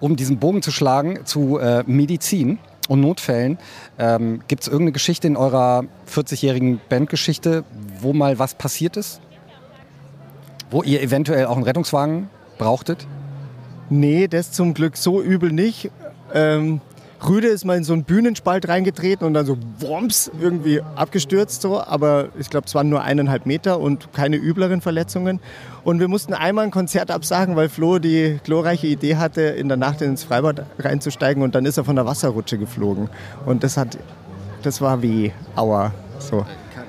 um diesen Bogen zu schlagen zu äh, Medizin und Notfällen. Ähm, Gibt es irgendeine Geschichte in eurer 40-jährigen Bandgeschichte, wo mal was passiert ist? Wo ihr eventuell auch einen Rettungswagen brauchtet? Nee, das zum Glück so übel nicht. Ähm, Rüde ist mal in so einen Bühnenspalt reingetreten und dann so wumps irgendwie abgestürzt so. Aber ich glaube, es waren nur eineinhalb Meter und keine übleren Verletzungen. Und wir mussten einmal ein Konzert absagen, weil Flo die glorreiche Idee hatte, in der Nacht ins Freibad reinzusteigen und dann ist er von der Wasserrutsche geflogen. Und das hat, das war weh, aua, so.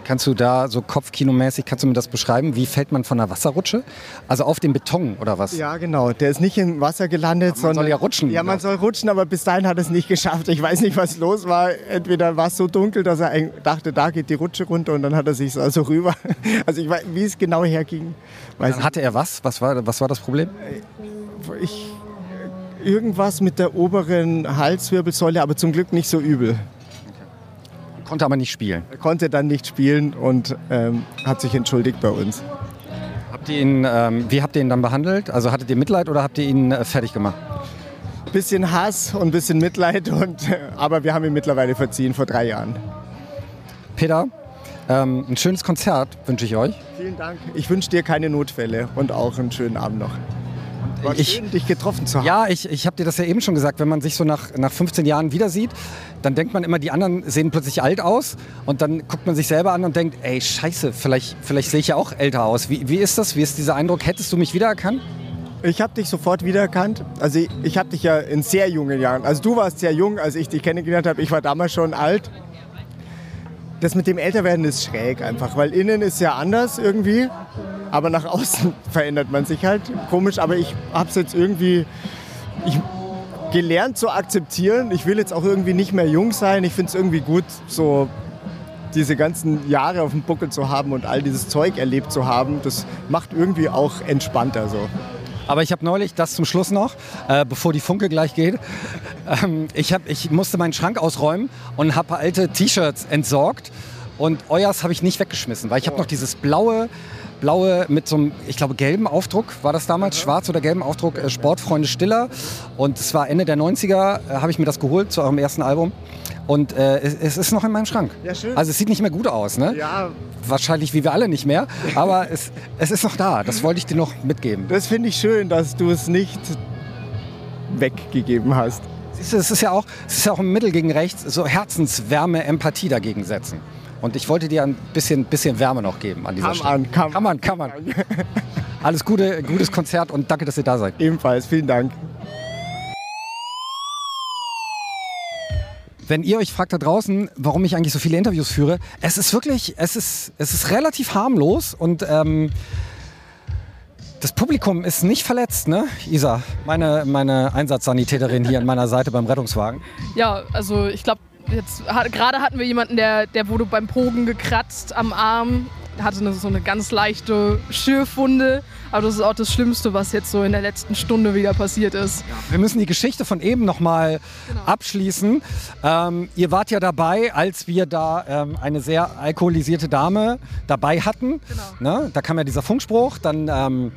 Kannst du da so kopfkinomäßig, kannst du mir das beschreiben? Wie fällt man von der Wasserrutsche? Also auf den Beton oder was? Ja, genau. Der ist nicht im Wasser gelandet, man sondern. soll ja rutschen, Ja, man soll rutschen, aber bis dahin hat er es nicht geschafft. Ich weiß nicht, was los war. Entweder war es so dunkel, dass er dachte, da geht die Rutsche runter und dann hat er sich so also rüber. Also ich weiß, wie es genau herging. Weiß Dann hatte er was? Was war, was war das Problem? ich, irgendwas mit der oberen Halswirbelsäule, aber zum Glück nicht so übel. Konnte aber nicht spielen. Er konnte dann nicht spielen und ähm, hat sich entschuldigt bei uns. Habt ihr ihn, ähm, wie habt ihr ihn dann behandelt? Also hattet ihr Mitleid oder habt ihr ihn äh, fertig gemacht? Bisschen Hass und ein bisschen Mitleid, und, äh, aber wir haben ihn mittlerweile verziehen vor drei Jahren. Peter, ähm, ein schönes Konzert wünsche ich euch. Vielen Dank. Ich wünsche dir keine Notfälle und auch einen schönen Abend noch. War Ich- schön, dich getroffen zu haben. Ja, ich, ich habe dir das ja eben schon gesagt, wenn man sich so nach, nach 15 Jahren wieder sieht, dann denkt man immer, die anderen sehen plötzlich alt aus und dann guckt man sich selber an und denkt, ey, scheiße, vielleicht, vielleicht sehe ich ja auch älter aus. Wie, wie ist das? Wie ist dieser Eindruck? Hättest du mich wiedererkannt? Ich habe dich sofort wiedererkannt. Also ich, ich habe dich ja in sehr jungen Jahren. Also du warst sehr jung, als ich dich kennengelernt habe. Ich war damals schon alt. Das mit dem Älterwerden ist schräg einfach, weil innen ist ja anders irgendwie, aber nach außen verändert man sich halt komisch. Aber ich habe es jetzt irgendwie ich, gelernt zu akzeptieren. Ich will jetzt auch irgendwie nicht mehr jung sein. Ich finde es irgendwie gut, so diese ganzen Jahre auf dem Buckel zu haben und all dieses Zeug erlebt zu haben. Das macht irgendwie auch entspannter so. Aber ich habe neulich, das zum Schluss noch, äh, bevor die Funke gleich geht, ähm, ich, hab, ich musste meinen Schrank ausräumen und habe alte T-Shirts entsorgt. Und euers habe ich nicht weggeschmissen, weil ich habe noch dieses blaue, blaue mit so einem, ich glaube, gelben Aufdruck, war das damals, schwarz oder gelben Aufdruck, äh, Sportfreunde Stiller. Und es war Ende der 90er, äh, habe ich mir das geholt zu eurem ersten Album. Und äh, es, es ist noch in meinem Schrank. Ja, schön. Also es sieht nicht mehr gut aus, ne? Ja, Wahrscheinlich wie wir alle nicht mehr, aber es, es ist noch da. Das wollte ich dir noch mitgeben. Das finde ich schön, dass du es nicht weggegeben hast. Siehst du, es ist ja auch, es ist ja auch im Mittel gegen rechts so Herzenswärme, Empathie dagegen setzen. Und ich wollte dir ein bisschen, bisschen Wärme noch geben an dieser Kann Stelle. man, kann, kann man, kann man. Alles Gute, gutes Konzert und danke, dass ihr da seid. Ebenfalls, vielen Dank. Wenn ihr euch fragt da draußen, warum ich eigentlich so viele Interviews führe, es ist wirklich, es ist, es ist relativ harmlos und ähm, das Publikum ist nicht verletzt, ne? Isa, meine, meine Einsatzsanitäterin hier an meiner Seite beim Rettungswagen. Ja, also ich glaube, jetzt hat- gerade hatten wir jemanden, der, der wurde beim Pogen gekratzt am Arm, hatte eine, so eine ganz leichte Schürfwunde. Aber das ist auch das Schlimmste, was jetzt so in der letzten Stunde wieder passiert ist. Wir müssen die Geschichte von eben nochmal abschließen. Ähm, ihr wart ja dabei, als wir da ähm, eine sehr alkoholisierte Dame dabei hatten. Ne? Da kam ja dieser Funkspruch, dann ähm,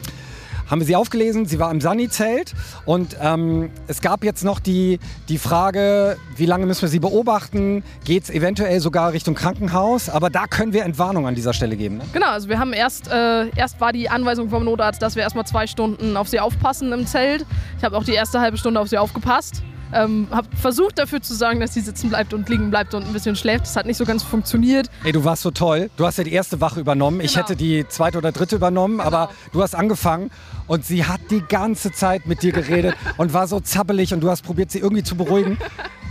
haben wir sie aufgelesen, sie war im Sani-Zelt und ähm, es gab jetzt noch die, die Frage, wie lange müssen wir sie beobachten? Geht es eventuell sogar Richtung Krankenhaus? Aber da können wir Entwarnung an dieser Stelle geben. Ne? Genau, also wir haben erst, äh, erst war die Anweisung vom Notarzt, dass wir erstmal zwei Stunden auf sie aufpassen im Zelt. Ich habe auch die erste halbe Stunde auf sie aufgepasst. Ähm, habe versucht dafür zu sorgen, dass sie sitzen bleibt und liegen bleibt und ein bisschen schläft. Das hat nicht so ganz funktioniert. Ey, du warst so toll. Du hast ja die erste Wache übernommen. Ich hätte die zweite oder dritte übernommen, aber du hast angefangen und sie hat die ganze Zeit mit dir geredet und war so zappelig und du hast probiert, sie irgendwie zu beruhigen.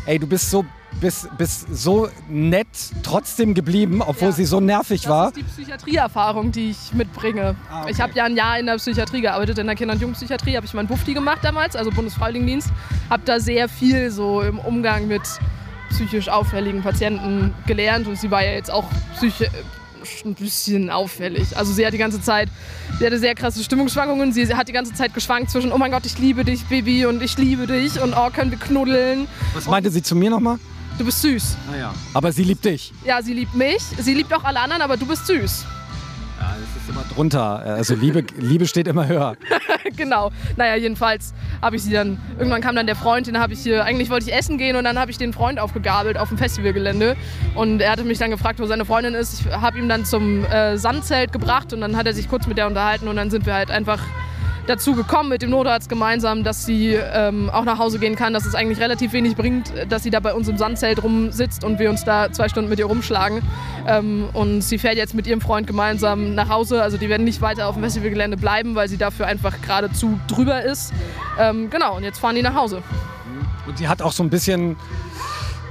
Ey, du bist so, bist, bist so nett trotzdem geblieben, obwohl sie so nervig war. Das ist die Psychiatrieerfahrung, die ich mitbringe. Ich habe ja ein Jahr in der Psychiatrie gearbeitet, in der Kinder- und Jugendpsychiatrie habe ich meinen Bufti gemacht damals, also Bundesfreiwilligendienst. Habe da sehr viel so im Umgang mit psychisch auffälligen Patienten gelernt und sie war ja jetzt auch psychisch ein bisschen auffällig. Also sie hat die ganze Zeit, sie hatte sehr krasse Stimmungsschwankungen. Sie hat die ganze Zeit geschwankt zwischen, oh mein Gott, ich liebe dich, Baby, und ich liebe dich und oh, können wir knuddeln. Was meinte sie zu mir nochmal? Du bist süß. Naja. Aber sie liebt dich. Ja, sie liebt mich, sie liebt auch alle anderen, aber du bist süß. Ja, das ist immer drunter. Also Liebe, Liebe steht immer höher. genau. Naja, jedenfalls habe ich sie dann, irgendwann kam dann der Freund, den habe ich hier, eigentlich wollte ich essen gehen und dann habe ich den Freund aufgegabelt auf dem Festivalgelände und er hatte mich dann gefragt, wo seine Freundin ist. Ich habe ihm dann zum äh, Sandzelt gebracht und dann hat er sich kurz mit der unterhalten und dann sind wir halt einfach dazu gekommen mit dem Notarzt gemeinsam, dass sie ähm, auch nach Hause gehen kann, dass es eigentlich relativ wenig bringt, dass sie da bei uns im Sandzelt rumsitzt und wir uns da zwei Stunden mit ihr rumschlagen. Ähm, und sie fährt jetzt mit ihrem Freund gemeinsam nach Hause. Also die werden nicht weiter auf dem Festivalgelände bleiben, weil sie dafür einfach geradezu drüber ist. Ähm, genau, und jetzt fahren die nach Hause. Und sie hat auch so ein bisschen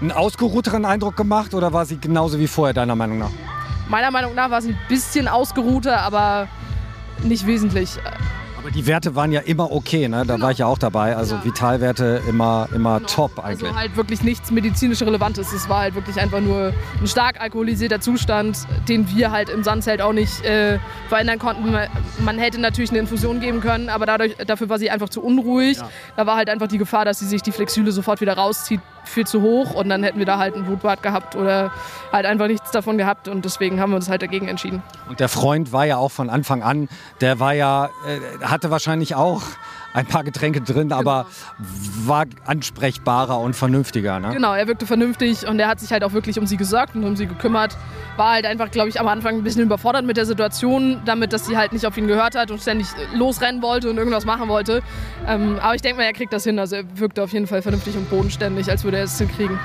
einen ausgeruhteren Eindruck gemacht oder war sie genauso wie vorher, deiner Meinung nach? Meiner Meinung nach war sie ein bisschen ausgeruhter, aber nicht wesentlich. Aber die Werte waren ja immer okay, ne? da war ich ja auch dabei. Also Vitalwerte immer, immer top eigentlich. Also halt wirklich nichts medizinisch Relevantes. Es war halt wirklich einfach nur ein stark alkoholisierter Zustand, den wir halt im Sandzelt auch nicht äh, verändern konnten. Man hätte natürlich eine Infusion geben können, aber dadurch, dafür war sie einfach zu unruhig. Da war halt einfach die Gefahr, dass sie sich die Flexüle sofort wieder rauszieht, viel zu hoch und dann hätten wir da halt ein Blutbad gehabt oder halt einfach nichts davon gehabt und deswegen haben wir uns halt dagegen entschieden. Und der Freund war ja auch von Anfang an, der war ja, äh, hatte wahrscheinlich auch ein paar Getränke drin, aber war ansprechbarer und vernünftiger. Ne? Genau, er wirkte vernünftig und er hat sich halt auch wirklich um sie gesorgt und um sie gekümmert. War halt einfach, glaube ich, am Anfang ein bisschen überfordert mit der Situation, damit, dass sie halt nicht auf ihn gehört hat und ständig losrennen wollte und irgendwas machen wollte. Ähm, aber ich denke mal, er kriegt das hin. Also er wirkte auf jeden Fall vernünftig und bodenständig, als würde er es hinkriegen.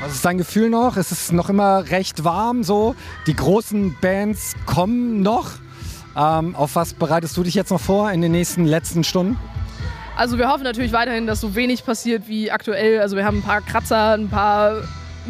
Was ist dein Gefühl noch? Es ist noch immer recht warm so. Die großen Bands kommen noch. Ähm, auf was bereitest du dich jetzt noch vor in den nächsten letzten Stunden? Also wir hoffen natürlich weiterhin, dass so wenig passiert wie aktuell. Also wir haben ein paar Kratzer, ein paar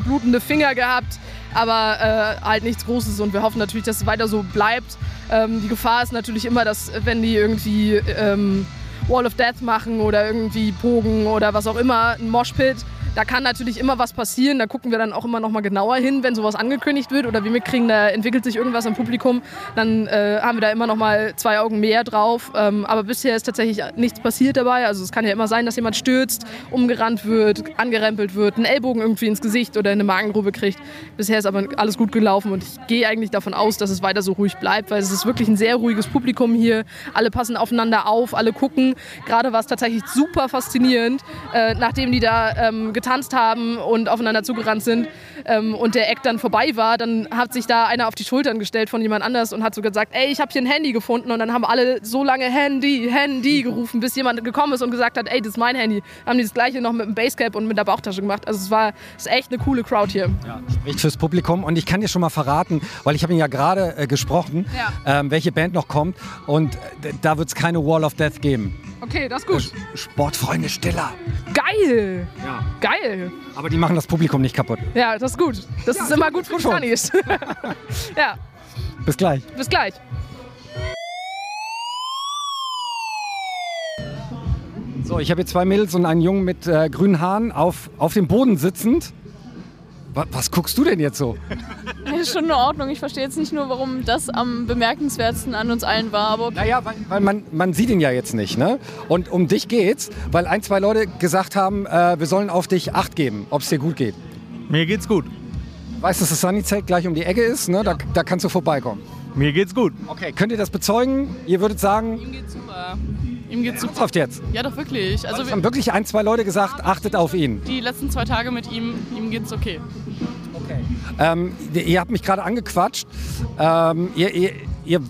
blutende Finger gehabt, aber äh, halt nichts Großes und wir hoffen natürlich, dass es weiter so bleibt. Ähm, die Gefahr ist natürlich immer, dass wenn die irgendwie ähm, Wall of Death machen oder irgendwie Pogen oder was auch immer, ein Moshpit, da kann natürlich immer was passieren. Da gucken wir dann auch immer noch mal genauer hin, wenn sowas angekündigt wird oder wir mitkriegen, da entwickelt sich irgendwas im Publikum. Dann äh, haben wir da immer noch mal zwei Augen mehr drauf. Ähm, aber bisher ist tatsächlich nichts passiert dabei. Also es kann ja immer sein, dass jemand stürzt, umgerannt wird, angerempelt wird, einen Ellbogen irgendwie ins Gesicht oder in eine Magengrube kriegt. Bisher ist aber alles gut gelaufen und ich gehe eigentlich davon aus, dass es weiter so ruhig bleibt, weil es ist wirklich ein sehr ruhiges Publikum hier. Alle passen aufeinander auf, alle gucken. Gerade war es tatsächlich super faszinierend, äh, nachdem die da ähm, getanzt haben und aufeinander zugerannt sind ähm, und der Act dann vorbei war, dann hat sich da einer auf die Schultern gestellt von jemand anders und hat so gesagt, ey, ich habe hier ein Handy gefunden und dann haben alle so lange Handy, Handy gerufen, bis jemand gekommen ist und gesagt hat, ey, das ist mein Handy. Haben die das gleiche noch mit dem Basecap und mit der Bauchtasche gemacht. Also es war es ist echt eine coole Crowd hier. Ja, spricht fürs Publikum und ich kann dir schon mal verraten, weil ich habe ihn ja gerade äh, gesprochen, Ja. ähm, welche Band noch kommt und äh, da wird es keine Wall of Death geben. Okay, das ist gut. Sportfreunde Stiller. Geil! Geil! Aber die machen das Publikum nicht kaputt. Ja, das ist gut. Das ist immer gut für Funnies. ja, Bis gleich. bis gleich. So, ich habe hier zwei Mädels und einen Jungen mit äh, grünen Haaren auf, auf dem Boden sitzend. Wa was guckst du denn jetzt so? Ist schon in Ordnung. Ich verstehe jetzt nicht nur, warum das am bemerkenswertesten an uns allen war. Aber naja, weil, weil man, man sieht ihn ja jetzt nicht. Ne? Und um dich geht's, weil ein, zwei Leute gesagt haben, äh, wir sollen auf dich Acht geben, ob es dir gut geht. Mir geht's gut. Weißt du, dass das Sunny-Zelt gleich um die Ecke ist? Ne? Da, da kannst du vorbeikommen. Mir geht's gut. Okay, könnt ihr das bezeugen? Ihr würdet sagen, ihm geht's super. Ihm geht's super. ernsthaft jetzt? Ja, doch wirklich. Also Es haben wirklich ein, zwei Leute gesagt, achtet auf ihn. die letzten zwei Tage mit ihm, ihm geht's okay. Ähm, ihr habt mich gerade angequatscht. Ähm, ihr, ihr, ihr,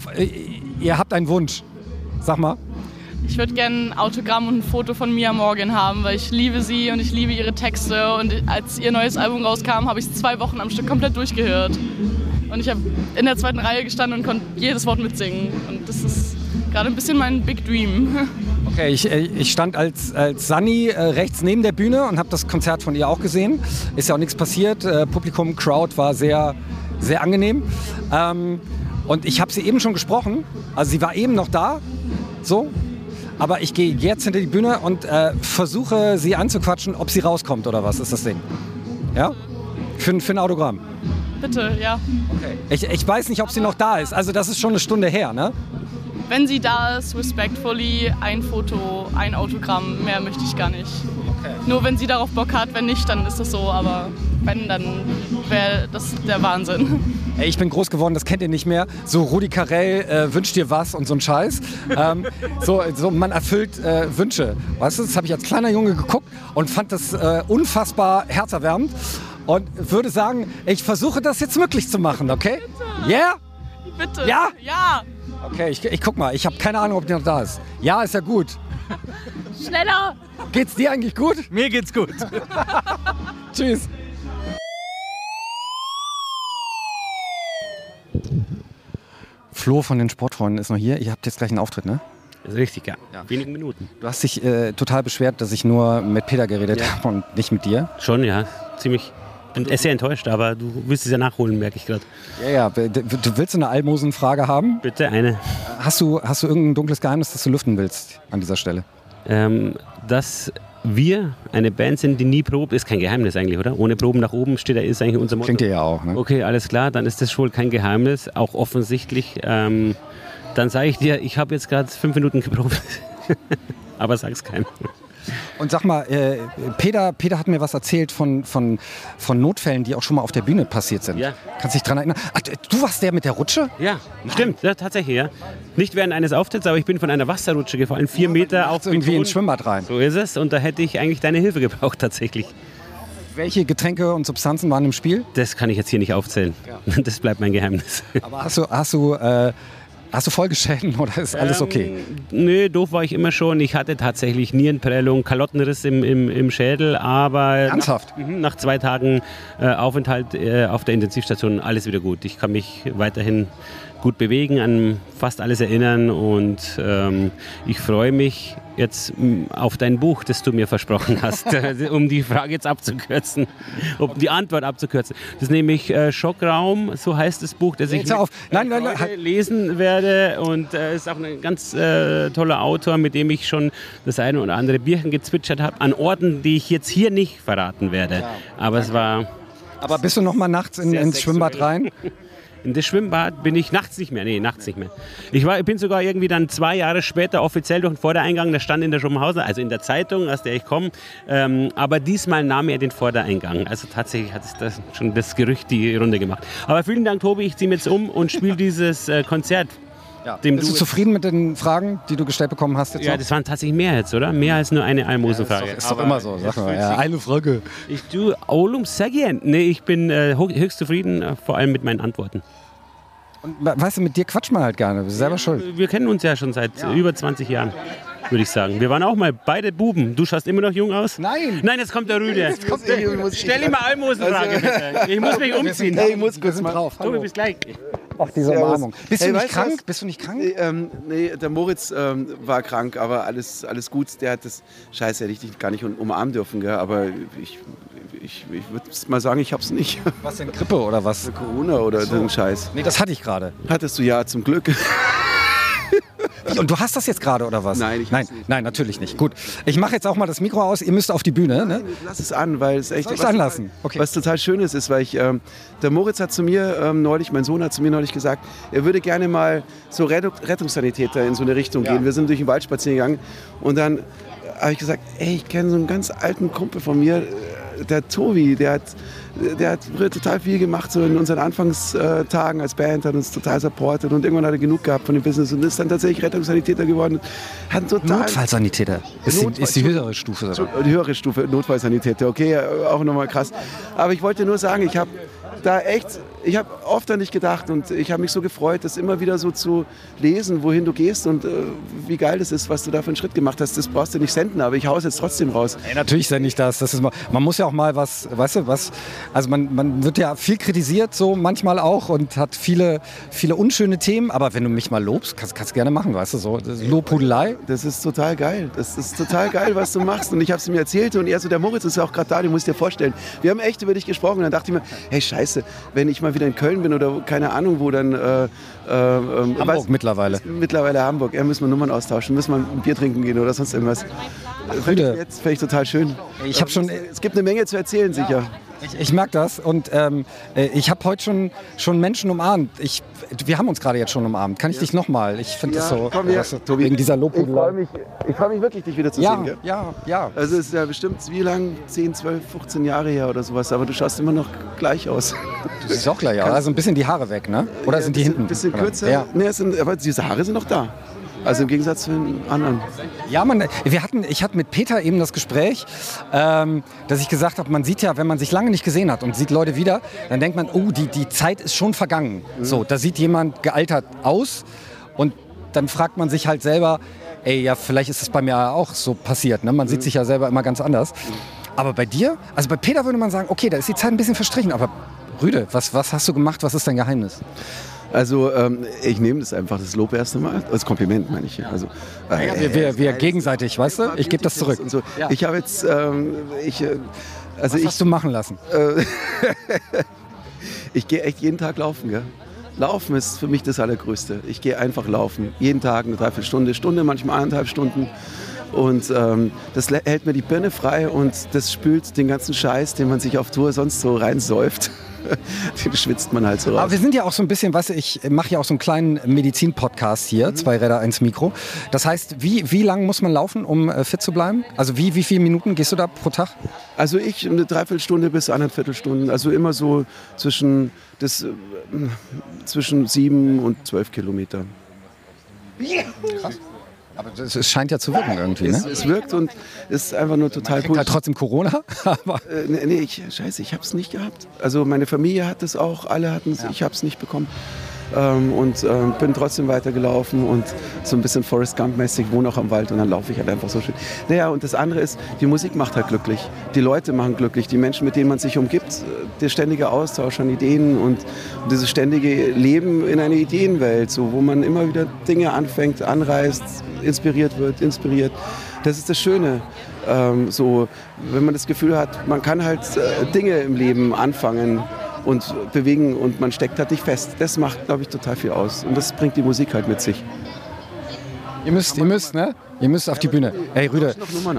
ihr habt einen Wunsch. Sag mal. Ich würde gerne ein Autogramm und ein Foto von Mia Morgan haben, weil ich liebe sie und ich liebe ihre Texte. Und als ihr neues Album rauskam, habe ich es zwei Wochen am Stück komplett durchgehört. Und ich habe in der zweiten Reihe gestanden und konnte jedes Wort mitsingen. Und das ist gerade ein bisschen mein Big Dream. Okay, ich, äh, ich stand als, als Sunny äh, rechts neben der Bühne und habe das Konzert von ihr auch gesehen. Ist ja auch nichts passiert. Äh, Publikum, Crowd war sehr, sehr angenehm. Ähm, und ich habe sie eben schon gesprochen. Also sie war eben noch da. So. Aber ich gehe jetzt hinter die Bühne und äh, versuche sie anzuquatschen, ob sie rauskommt oder was ist das Ding. Ja? Für, für ein Autogramm. Bitte, ja. Ich, ich weiß nicht, ob sie noch da ist. Also das ist schon eine Stunde her, ne? Wenn sie da ist, respectfully, ein Foto, ein Autogramm, mehr möchte ich gar nicht. Nur wenn sie darauf Bock hat, wenn nicht, dann ist das so, aber wenn, dann wäre das der Wahnsinn. Ey, ich bin groß geworden, das kennt ihr nicht mehr. So Rudi Carell äh, wünscht dir was und so ein Scheiß. Ähm, so, so man erfüllt äh, Wünsche. Weißt du, das habe ich als kleiner Junge geguckt und fand das äh, unfassbar herzerwärmend. Und würde sagen, ich versuche das jetzt möglich zu machen, okay? Yeah? Bitte. Ja? Ja. Okay, ich, ich guck mal. Ich habe keine Ahnung, ob der noch da ist. Ja, ist ja gut. Schneller! Geht's dir eigentlich gut? Mir geht's gut. Tschüss. Flo von den Sportfreunden ist noch hier. Ihr habt jetzt gleich einen Auftritt, ne? Das ist richtig, ja. Wenigen Minuten. Du hast dich äh, total beschwert, dass ich nur mit Peter geredet Ja. habe und nicht mit dir. Schon, ja. Ziemlich. Bin sehr enttäuscht, aber du willst es ja nachholen, merke ich gerade. Ja, ja. Du willst eine Almosenfrage haben? Bitte eine. Hast du, hast du irgendein dunkles Geheimnis, das du lüften willst an dieser Stelle? Ähm, dass wir eine Band sind, die nie probt, ist kein Geheimnis eigentlich, oder? Ohne Proben nach oben steht da, ist eigentlich unser Motto. Klingt dir ja auch, ne? Okay, alles klar, dann ist das wohl kein Geheimnis, auch offensichtlich. Ähm, dann sage ich dir, ich habe jetzt gerade fünf Minuten geprobt. Aber sag's keinem. Und sag mal, äh, Peter, Peter hat mir was erzählt von, von, von Notfällen, die auch schon mal auf der Bühne passiert sind. Ja. Kannst dich dran erinnern? Ach, du warst der mit der Rutsche? Ja, stimmt, ja, tatsächlich, ja. Nicht während eines Auftritts, aber ich bin von einer Wasserrutsche gefallen, vier Meter auf irgendwie ins Schwimmbad rein. So ist es und da hätte ich eigentlich deine Hilfe gebraucht tatsächlich. Welche Getränke und Substanzen waren im Spiel? Das kann ich jetzt hier nicht aufzählen. Das bleibt mein Geheimnis. Aber hast du, hast du, äh, hast du Folgeschäden oder ist alles okay? Ähm, nö, doof war ich immer schon. Ich hatte tatsächlich Nierenprellung, Kalottenriss im, im, im Schädel, aber Ernsthaft? Nach, Mhm, nach zwei Tagen äh, Aufenthalt äh, auf der Intensivstation alles wieder gut. Ich kann mich weiterhin gut bewegen, an fast alles erinnern und ähm, ich freue mich jetzt m, auf dein Buch, das du mir versprochen hast, äh, um die Frage jetzt abzukürzen, um die Antwort abzukürzen. Das ist nämlich äh, Schockraum, so heißt das Buch, das ich Jetzt auf. Nein, nein, nein, Freude lesen werde und äh, ist auch ein ganz äh, toller Autor, mit dem ich schon das eine oder andere Bierchen gezwitschert habe, an Orten, die ich jetzt hier nicht verraten werde. Aber es war Aber bist du noch mal nachts in, ins Schwimmbad rein? in das Schwimmbad bin ich nachts nicht mehr. Nee, nachts nicht mehr. Ich, war, ich bin sogar irgendwie dann zwei Jahre später offiziell durch den Vordereingang. Da stand in der Schumhauser, also in der Zeitung, aus der ich komme. Ähm, aber diesmal nahm er den Vordereingang. Also tatsächlich hat es das schon das Gerücht die Runde gemacht. Aber vielen Dank, Tobi. Ich ziehe jetzt um und spiele dieses äh, Konzert. Dem Bist du du zufrieden mit den Fragen, die du gestellt bekommen hast jetzt ja, noch? das waren tatsächlich mehr jetzt, oder? Mehr als nur eine Almosenfrage. Ja, ist doch- ist doch immer so, sag mal. Ja, eine Frage. Ich du, Olum Sagien. Nee, ich bin äh, höchst zufrieden, äh, vor allem mit meinen Antworten. Und, weißt du, mit dir quatscht man halt gerne. Du bist selber schuld. Wir kennen uns ja schon seit über 20 Jahren, würde ich sagen. Wir waren auch mal beide Buben. Du schaust immer noch jung aus? Nein. Nein, jetzt kommt der Rüde. Stell ihm mal Almosenfrage, Also- bitte. Ich muss mich umziehen. Hey, ich muss kurz mal drauf. Tobi, bis gleich. Ach, diese Servus. Umarmung. Bist Hey, du nicht krank? was? Bist du nicht krank? Nee, ähm, nee der Moritz ähm, war krank, aber alles, alles gut. Der hat das Scheiße hätte ich gar nicht um- umarmen dürfen, gell? aber ich, ich, ich würde mal sagen, ich hab's nicht. Was denn, Grippe oder was? Corona oder so ein Scheiß. Nee, das hatte ich gerade. Hattest du ja zum Glück. Wie, Und du hast das jetzt gerade oder was? Nein, ich nein, nein, natürlich nicht. Gut, ich mache jetzt auch mal das Mikro aus. Ihr müsst auf die Bühne. Ne? Lass es an, weil es echt was, anlassen? Okay. was total Schönes ist, weil ich ähm, der Moritz hat zu mir ähm, neulich, mein Sohn hat zu mir neulich gesagt, er würde gerne mal so Rettung, Rettungssanitäter in so eine Richtung Ja. gehen. Wir sind durch den Wald spazieren gegangen und dann habe ich gesagt, ey, ich kenne so einen ganz alten Kumpel von mir, äh, der Tobi, der hat, der hat früher total viel gemacht, so in unseren Anfangstagen als Band, hat uns total supportet und irgendwann hat er genug gehabt von dem Business und ist dann tatsächlich Rettungssanitäter geworden. Hat total Notfallsanitäter ist, Notfall- die, ist die höhere Stufe. sogar. die höhere Stufe, Notfallsanitäter, okay, auch nochmal krass. Aber ich wollte nur sagen, ich habe da echt, ich habe oft an dich gedacht und ich habe mich so gefreut, das immer wieder so zu lesen, wohin du gehst und äh, wie geil das ist, was du da für einen Schritt gemacht hast. Das brauchst du nicht senden, aber ich hau es jetzt trotzdem raus. Ey, natürlich sende ich das. das ist man muss ja auch mal was, weißt du, was, also man, man wird ja viel kritisiert, so manchmal auch und hat viele, viele unschöne Themen, aber wenn du mich mal lobst, kannst du gerne machen, weißt du, so das Lobhudelei. Das ist total geil. Das ist total geil, was du machst. Und ich habe es ihm erzählt und er so, der Moritz ist ja auch gerade da, den musst du dir vorstellen. Wir haben echt über dich gesprochen und dann dachte ich mir, hey Scheiße, wenn ich mal wieder in Köln bin oder keine Ahnung wo, dann... Äh, äh, ähm, Hamburg weiß- mittlerweile. Mittlerweile Hamburg. Ja, müssen wir Nummern austauschen, müssen wir ein Bier trinken gehen oder sonst irgendwas. Fände ich jetzt fände ich total schön. Ich habe schon, Es gibt eine Menge zu erzählen, sicher. Ich, ich mag das und ähm, äh, ich habe heute schon, schon Menschen umarmt. Ich, wir haben uns gerade jetzt schon umarmt. Kann ich dich nochmal? Ich finde das so, komm weißt du, wegen dieser Ich freue Lobhudelei. mich, ich freu mich wirklich, dich wieder zu Ja, sehen. Gell? ja, ja. Also es ist ja bestimmt wie lang? 10, 12, 15 Jahre her oder sowas. Aber du schaust immer noch gleich aus. Du siehst auch gleich aus. Also ein bisschen die Haare weg, ne? Oder Ja, sind die bisschen, hinten? bisschen Oder? kürzer. Ja. Nee, sind, aber diese Haare sind noch da. Also im Gegensatz zu den anderen. Ja, man, wir hatten, ich hatte mit Peter eben das Gespräch, ähm, dass ich gesagt habe, man sieht ja, wenn man sich lange nicht gesehen hat und sieht Leute wieder, dann denkt man, oh, die, die Zeit ist schon vergangen. So, da sieht jemand gealtert aus. Und dann fragt man sich halt selber, ey, ja, vielleicht ist es bei mir auch so passiert. Ne? Man sieht sich ja selber immer ganz anders. Aber bei dir, also bei Peter würde man sagen, okay, da ist die Zeit ein bisschen verstrichen, aber Rüde, was, was hast du gemacht? Was ist dein Geheimnis? Also ähm, ich nehme das einfach, das Lob erst einmal, als Kompliment meine ich. Also, äh, Wir, wir, wir gegenseitig, weißt du? Ich gebe das zurück. so. Ich habe jetzt, ähm, ich, äh, also Was ich, hast du machen lassen? Äh, ich gehe echt jeden Tag laufen, gell? Laufen ist für mich das Allergrößte. Ich gehe einfach laufen. Jeden Tag eine Dreiviertelstunde, Stunde, manchmal eineinhalb Stunden. Und ähm, das hält mir die Birne frei und das spült den ganzen Scheiß, den man sich auf Tour sonst so reinsäuft. den schwitzt man halt so raus. Aber wir sind ja auch so ein bisschen, weißt du, ich mache ja auch so einen kleinen Medizin-Podcast hier, zwei Räder, eins Mikro. Das heißt, wie, wie lang muss man laufen, um äh, fit zu bleiben? Also wie, wie viele Minuten gehst du da pro Tag? Also ich eine Dreiviertelstunde bis eineinviertel Stunden. Also immer so zwischen, das, äh, zwischen sieben und zwölf Kilometer. Krass. Aber es scheint ja zu wirken irgendwie, Es, ne? es wirkt und ist einfach nur total kriegt halt trotzdem Corona. Aber äh, nee, nee, ich, scheiße, ich habe es nicht gehabt. Also meine Familie hat es auch, alle hatten es, ich habe es nicht bekommen. Ähm, und ähm, bin trotzdem weitergelaufen und so ein bisschen Forrest Gump-mäßig, wohne auch am Wald und dann laufe ich halt einfach so schön. Naja, und das andere ist, die Musik macht halt glücklich. Die Leute machen glücklich, die Menschen, mit denen man sich umgibt, äh, der ständige Austausch an Ideen und, und dieses ständige Leben in einer Ideenwelt, so, wo man immer wieder Dinge anfängt, anreißt, inspiriert wird, inspiriert. Das ist das Schöne. Ähm, so, wenn man das Gefühl hat, man kann halt äh, Dinge im Leben anfangen und bewegen und man steckt halt nicht fest. Das macht, glaube ich, total viel aus. Und das bringt die Musik halt mit sich. Ihr müsst, ihr müsst, ne? Ihr müsst auf die Bühne. Ey, Rüde.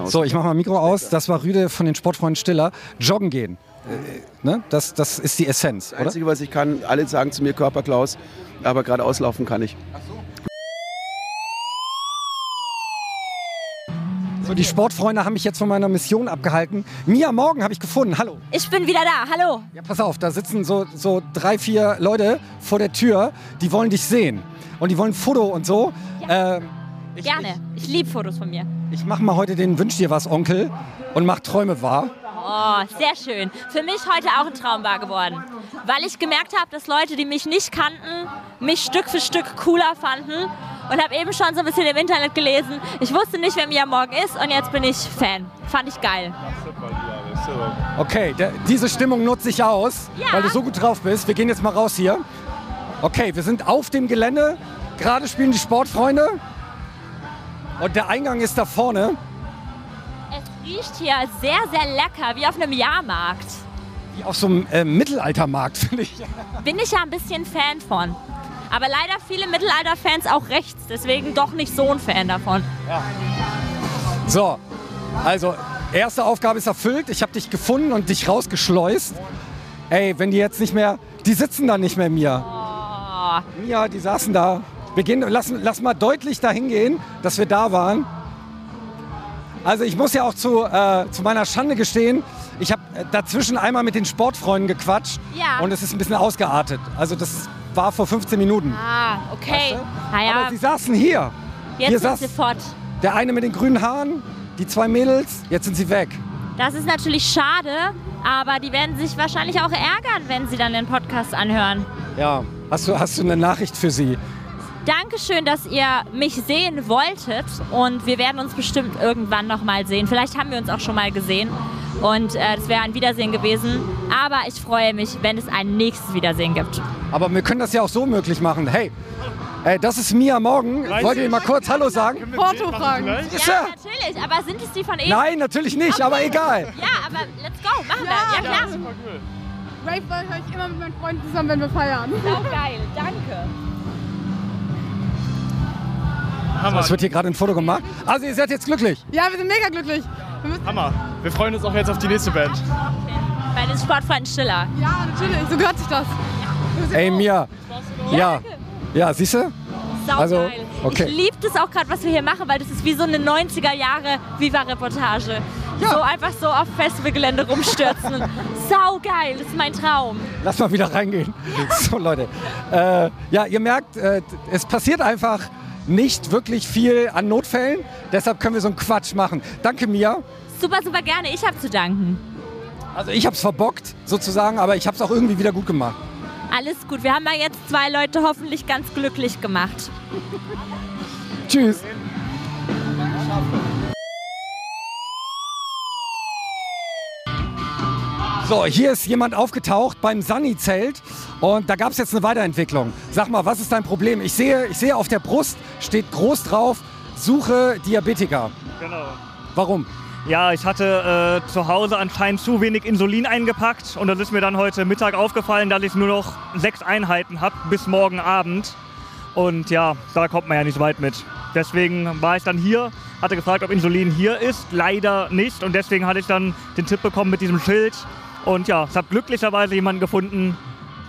So, ich mach mal Mikro aus. Das war Rüde von den Sportfreunden Stiller. Joggen gehen. Äh, ne? das, das ist die Essenz, Das oder? Einzige, was ich kann, alle sagen zu mir Körperklaus, aber gerade auslaufen kann ich. So, die Sportfreunde haben mich jetzt von meiner Mission abgehalten. Mia Morgen habe ich gefunden. Hallo. Ich bin wieder da. Hallo. Ja, pass auf, da sitzen so, so drei, vier Leute vor der Tür, die wollen dich sehen. Und die wollen ein Foto und so. Ähm, Gerne. Ich liebe Fotos von mir. ich mache mal heute den Wünsch dir was, Onkel, und mach Träume wahr. Oh, sehr schön. Für mich heute auch ein Traum wahr geworden. Weil ich gemerkt habe, dass Leute, die mich nicht kannten, mich Stück für Stück cooler fanden. Und habe eben schon so ein bisschen im Internet gelesen. Ich wusste nicht, wer Mia Morgen ist und jetzt bin ich Fan. Fand ich geil. Okay, der, diese Stimmung nutze ich aus, Ja. weil du so gut drauf bist. Wir gehen jetzt mal raus hier. Okay, wir sind auf dem Gelände. Gerade spielen die Sportfreunde. Und der Eingang ist da vorne. Es riecht hier sehr, sehr lecker, wie auf einem Jahrmarkt. Wie auf so einem äh, Mittelaltermarkt, finde ich. Bin ich ja ein bisschen Fan von. Aber leider viele Mittelalter-Fans auch rechts, deswegen doch nicht so ein Fan davon. So, also, erste Aufgabe ist erfüllt. Ich habe dich gefunden und dich rausgeschleust. Ey, wenn die jetzt nicht mehr, die sitzen da nicht mehr, Mia. Oh. Mia, die saßen da. Wir gehen, lass, lass mal deutlich dahin gehen, dass wir da waren. Also ich muss ja auch zu, äh, zu meiner Schande gestehen, ich habe dazwischen einmal mit den Sportfreunden gequatscht Ja. und es ist ein bisschen ausgeartet. Also das war vor 15 Minuten. Ah, okay. Naja, Aber sie saßen hier. jetzt hier sind saß sie fort. der eine mit den grünen Haaren, die zwei Mädels, jetzt sind sie weg. Das ist natürlich schade, aber die werden sich wahrscheinlich auch ärgern, wenn sie dann den Podcast anhören. Ja. Hast du, hast du eine Nachricht für sie? Dankeschön, dass ihr mich sehen wolltet und wir werden uns bestimmt irgendwann noch mal sehen. Vielleicht haben wir uns auch schon mal gesehen und äh, das wäre ein Wiedersehen gewesen. Aber ich freue mich, wenn es ein nächstes Wiedersehen gibt. Aber wir können das ja auch so möglich machen. Hey, äh, das ist Mia Morgen. Wollt ihr mal kurz Hallo sagen? Porto fragen. Ja, natürlich, aber sind es die von eben? Nein, natürlich nicht, aber egal. Ja, aber let's go, machen wir. Ja, klar. Rave höre ich immer mit meinen Freunden zusammen, wenn wir feiern. Sau geil, danke. Es wird hier gerade ein Foto gemacht. Also ihr seid jetzt glücklich. Ja, wir sind mega glücklich. Wir Hammer. Wir freuen uns auch jetzt auf die nächste Band. Bei den Sportfreunden Stiller. ja, natürlich, so gehört sich das. Ey, Mia. Ja. Ja, siehst du? Sau Also, geil. okay. Ich liebe das auch gerade, was wir hier machen, weil das ist wie so eine 90er Jahre Viva-Reportage. So einfach so auf Festivalgelände rumstürzen. Sau geil, das ist mein Traum. Lass mal wieder reingehen. So, Leute. Äh, ja, ihr merkt, äh, es passiert einfach nicht wirklich viel an Notfällen. Deshalb können wir so einen Quatsch machen. Danke, Mia. Super, super gerne. Ich habe zu danken. Also ich habe es verbockt, sozusagen, aber ich habe es auch irgendwie wieder gut gemacht. Alles gut. Wir haben ja jetzt zwei Leute hoffentlich ganz glücklich gemacht. Tschüss. So, hier ist jemand aufgetaucht beim Sunny-Zelt und da gab es jetzt eine Weiterentwicklung. Sag mal, was ist dein Problem? Ich sehe, ich sehe auf der Brust steht groß drauf, suche Diabetiker. Genau. Warum? Ja, ich hatte äh, zu Hause anscheinend zu wenig Insulin eingepackt und das ist mir dann heute Mittag aufgefallen, dass ich nur noch sechs Einheiten habe bis morgen Abend. Und ja, da kommt man ja nicht weit mit. Deswegen war ich dann hier, hatte gefragt, ob Insulin hier ist. Leider nicht. Und deswegen hatte ich dann den Tipp bekommen mit diesem Schild. Und ja, ich habe glücklicherweise jemanden gefunden,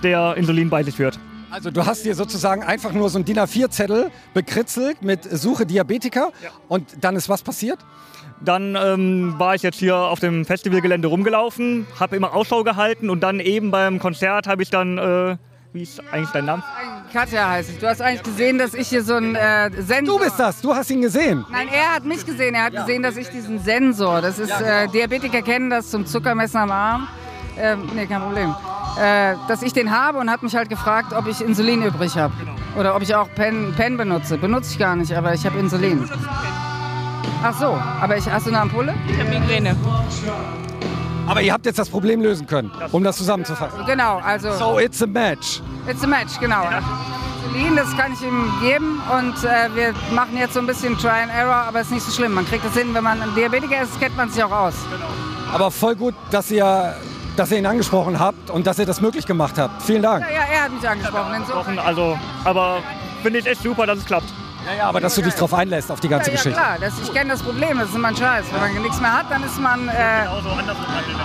der Insulin bei sich führt. Also du hast dir sozusagen einfach nur so einen DIN A4-Zettel bekritzelt mit Suche Diabetiker und dann ist was passiert? Dann ähm, war ich jetzt hier auf dem Festivalgelände rumgelaufen, habe immer Ausschau gehalten und dann eben beim Konzert habe ich dann, äh, wie ist eigentlich dein Name? Katja heiße ich. Du hast eigentlich gesehen, dass ich hier so einen äh, Sensor... Du bist das, du hast ihn gesehen. Nein, er hat mich gesehen. Er hat gesehen, dass ich diesen Sensor, das ist, äh, Diabetiker kennen das zum Zuckermessen am Arm. Äh, nee, kein Problem. Äh, dass ich den habe und hat mich halt gefragt, ob ich Insulin übrig habe. Oder ob ich auch Pen, Pen benutze. Benutze ich gar nicht, aber ich habe Insulin. Ach so, aber ich, hast du eine Ampulle? Ich habe Migräne. Aber ihr habt jetzt das Problem lösen können, um das zusammenzufassen. Genau, also... So, it's a match. It's a match, genau. Insulin, das kann ich ihm geben und äh, wir machen jetzt so ein bisschen Try and Error, aber ist nicht so schlimm. Man kriegt das hin, wenn man ein Diabetiker ist, kennt man sich auch aus. Aber voll gut, dass ihr, dass ihr ihn angesprochen habt und dass ihr das möglich gemacht habt. Vielen Dank. Ja, ja, er hat mich angesprochen. Insofern. Also, aber finde ich echt super, dass es klappt. Ja, ja, aber dass du dich darauf einlässt, auf die ganze ja, ja, Geschichte. klar, das, ich kenne das Problem, das ist immer ein Scheiß. Wenn man nichts mehr hat, dann ist man... Äh,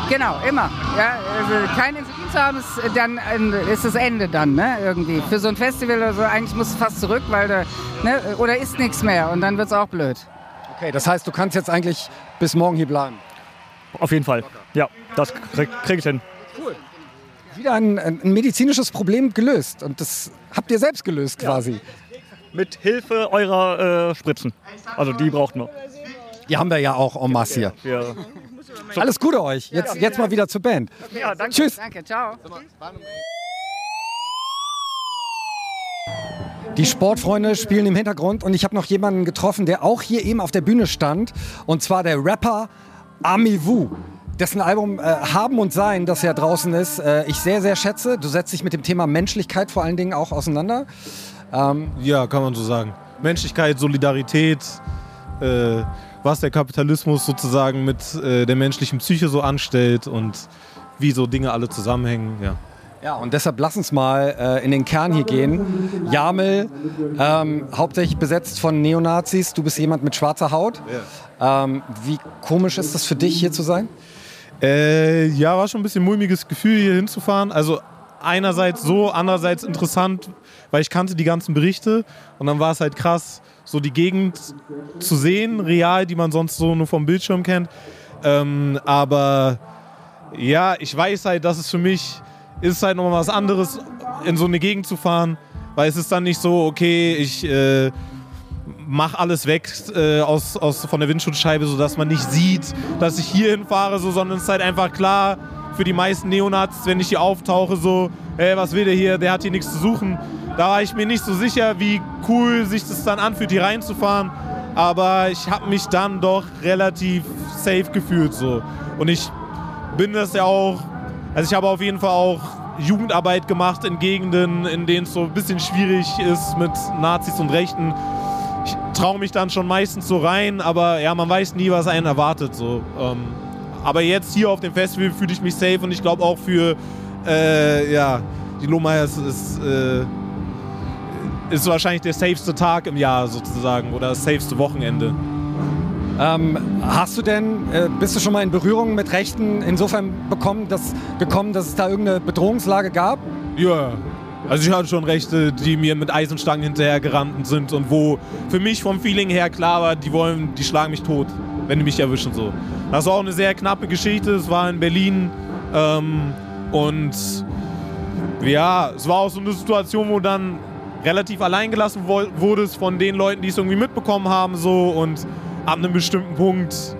genau, immer. Ja, also kein Insulin zu haben, ist, dann, äh, ist das Ende dann, ne, irgendwie. Für so ein Festival oder so, eigentlich musst du fast zurück, weil da, ne, oder ist nichts mehr und dann wird es auch blöd. Okay, das heißt, du kannst jetzt eigentlich bis morgen hier bleiben. Auf jeden Fall. Ja, das krieg, krieg ich hin. Wieder ein, ein medizinisches Problem gelöst und das habt ihr selbst gelöst quasi. Mit Hilfe eurer äh, Spritzen. Also die braucht man. Die haben wir ja auch en masse hier. Ja. Alles Gute euch. Jetzt, jetzt mal wieder zur Band. Ja, danke. Tschüss. Danke, ciao. Die Sportfreunde spielen im Hintergrund und ich habe noch jemanden getroffen, der auch hier eben auf der Bühne stand. Und zwar der Rapper Amivu. Dessen Album äh, Haben und Sein, das ja draußen ist, äh, ich sehr, sehr schätze. Du setzt dich mit dem Thema Menschlichkeit vor allen Dingen auch auseinander. Ähm, Ja, kann man so sagen. Menschlichkeit, Solidarität, äh, was der Kapitalismus sozusagen mit äh, der menschlichen Psyche so anstellt und wie so Dinge alle zusammenhängen. Ja. Ja, und deshalb lass uns mal äh, in den Kern hier gehen. Jamel, ähm, hauptsächlich besetzt von Neonazis. Du bist jemand mit schwarzer Haut. Ähm, wie komisch ist das für dich, hier zu sein? Äh, ja, war schon ein bisschen mulmiges Gefühl, hier hinzufahren. Also einerseits so, andererseits interessant, weil ich kannte die ganzen Berichte und dann war es halt krass, so die Gegend zu sehen, real, die man sonst so nur vom Bildschirm kennt. Ähm, aber ja, ich weiß halt, dass es für mich ist halt nochmal was anderes, in so eine Gegend zu fahren, weil es ist dann nicht so, okay, ich äh, mach alles weg äh, aus, aus, von der Windschutzscheibe, sodass man nicht sieht, dass ich hier hinfahre, so, sondern es ist halt einfach klar für die meisten Neonazis, wenn ich hier auftauche, so, hey, was will der hier, der hat hier nichts zu suchen. Da war ich mir nicht so sicher, wie cool sich das dann anfühlt, hier reinzufahren. Aber ich habe mich dann doch relativ safe gefühlt so. Und ich bin das ja auch, also ich habe auf jeden Fall auch Jugendarbeit gemacht in Gegenden, in denen es so ein bisschen schwierig ist mit Nazis und Rechten. Ich traue mich dann schon meistens so rein, aber ja, man weiß nie, was einen erwartet. So. Ähm, aber jetzt hier auf dem Festival fühle ich mich safe und ich glaube auch für äh, ja, die Lohmeyers ist, äh, ist wahrscheinlich der safeste Tag im Jahr sozusagen oder das safeste Wochenende. Ähm, hast du denn, äh, bist du schon mal in Berührung mit Rechten insofern bekommen, dass, gekommen, dass es da irgendeine Bedrohungslage gab? Ja, also ich hatte schon Rechte, die mir mit Eisenstangen hinterher gerannt sind und wo für mich vom Feeling her klar war, die wollen, die schlagen mich tot, wenn die mich erwischen so. Das war auch eine sehr knappe Geschichte. Es war in Berlin ähm, und ja, es war auch so eine Situation, wo dann relativ allein gelassen wo- wurdest von den Leuten, die es irgendwie mitbekommen haben so und ab einem bestimmten Punkt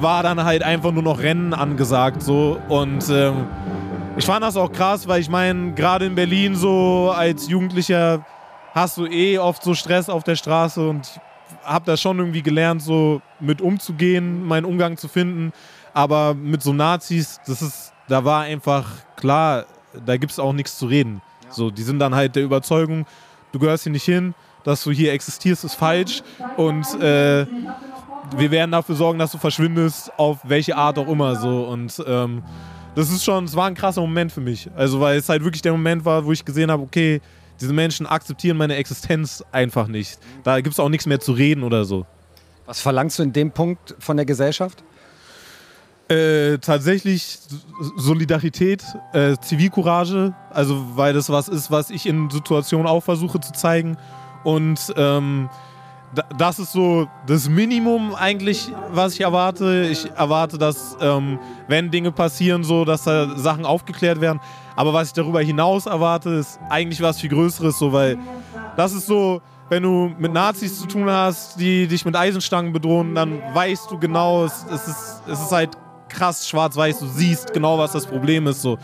war dann halt einfach nur noch Rennen angesagt so und ähm, ich fand das auch krass, weil ich meine, gerade in Berlin so als Jugendlicher hast du eh oft so Stress auf der Straße und habe da schon irgendwie gelernt, so mit umzugehen, meinen Umgang zu finden. Aber mit so Nazis, das ist, da war einfach klar, da gibt es auch nichts zu reden. So, die sind dann halt der Überzeugung, du gehörst hier nicht hin, dass du hier existierst, ist falsch. Und äh, wir werden dafür sorgen, dass du verschwindest, auf welche Art auch immer. So. Und ähm, das ist schon, es war ein krasser Moment für mich. Also, weil es halt wirklich der Moment war, wo ich gesehen habe, okay, diese Menschen akzeptieren meine Existenz einfach nicht. Da gibt es auch nichts mehr zu reden oder so. Was verlangst du in dem Punkt von der Gesellschaft? Äh, tatsächlich Solidarität, äh, Zivilcourage, also weil das was ist, was ich in Situationen auch versuche zu zeigen. Und ähm, das ist so das Minimum eigentlich, was ich erwarte. Ich erwarte, dass ähm, wenn Dinge passieren, so, dass da Sachen aufgeklärt werden. Aber was ich darüber hinaus erwarte, ist eigentlich was viel Größeres, so, weil das ist so, wenn du mit Nazis zu tun hast, die dich mit Eisenstangen bedrohen, dann weißt du genau, es, es, ist, es ist halt krass schwarz-weiß, du siehst genau, was das Problem ist. So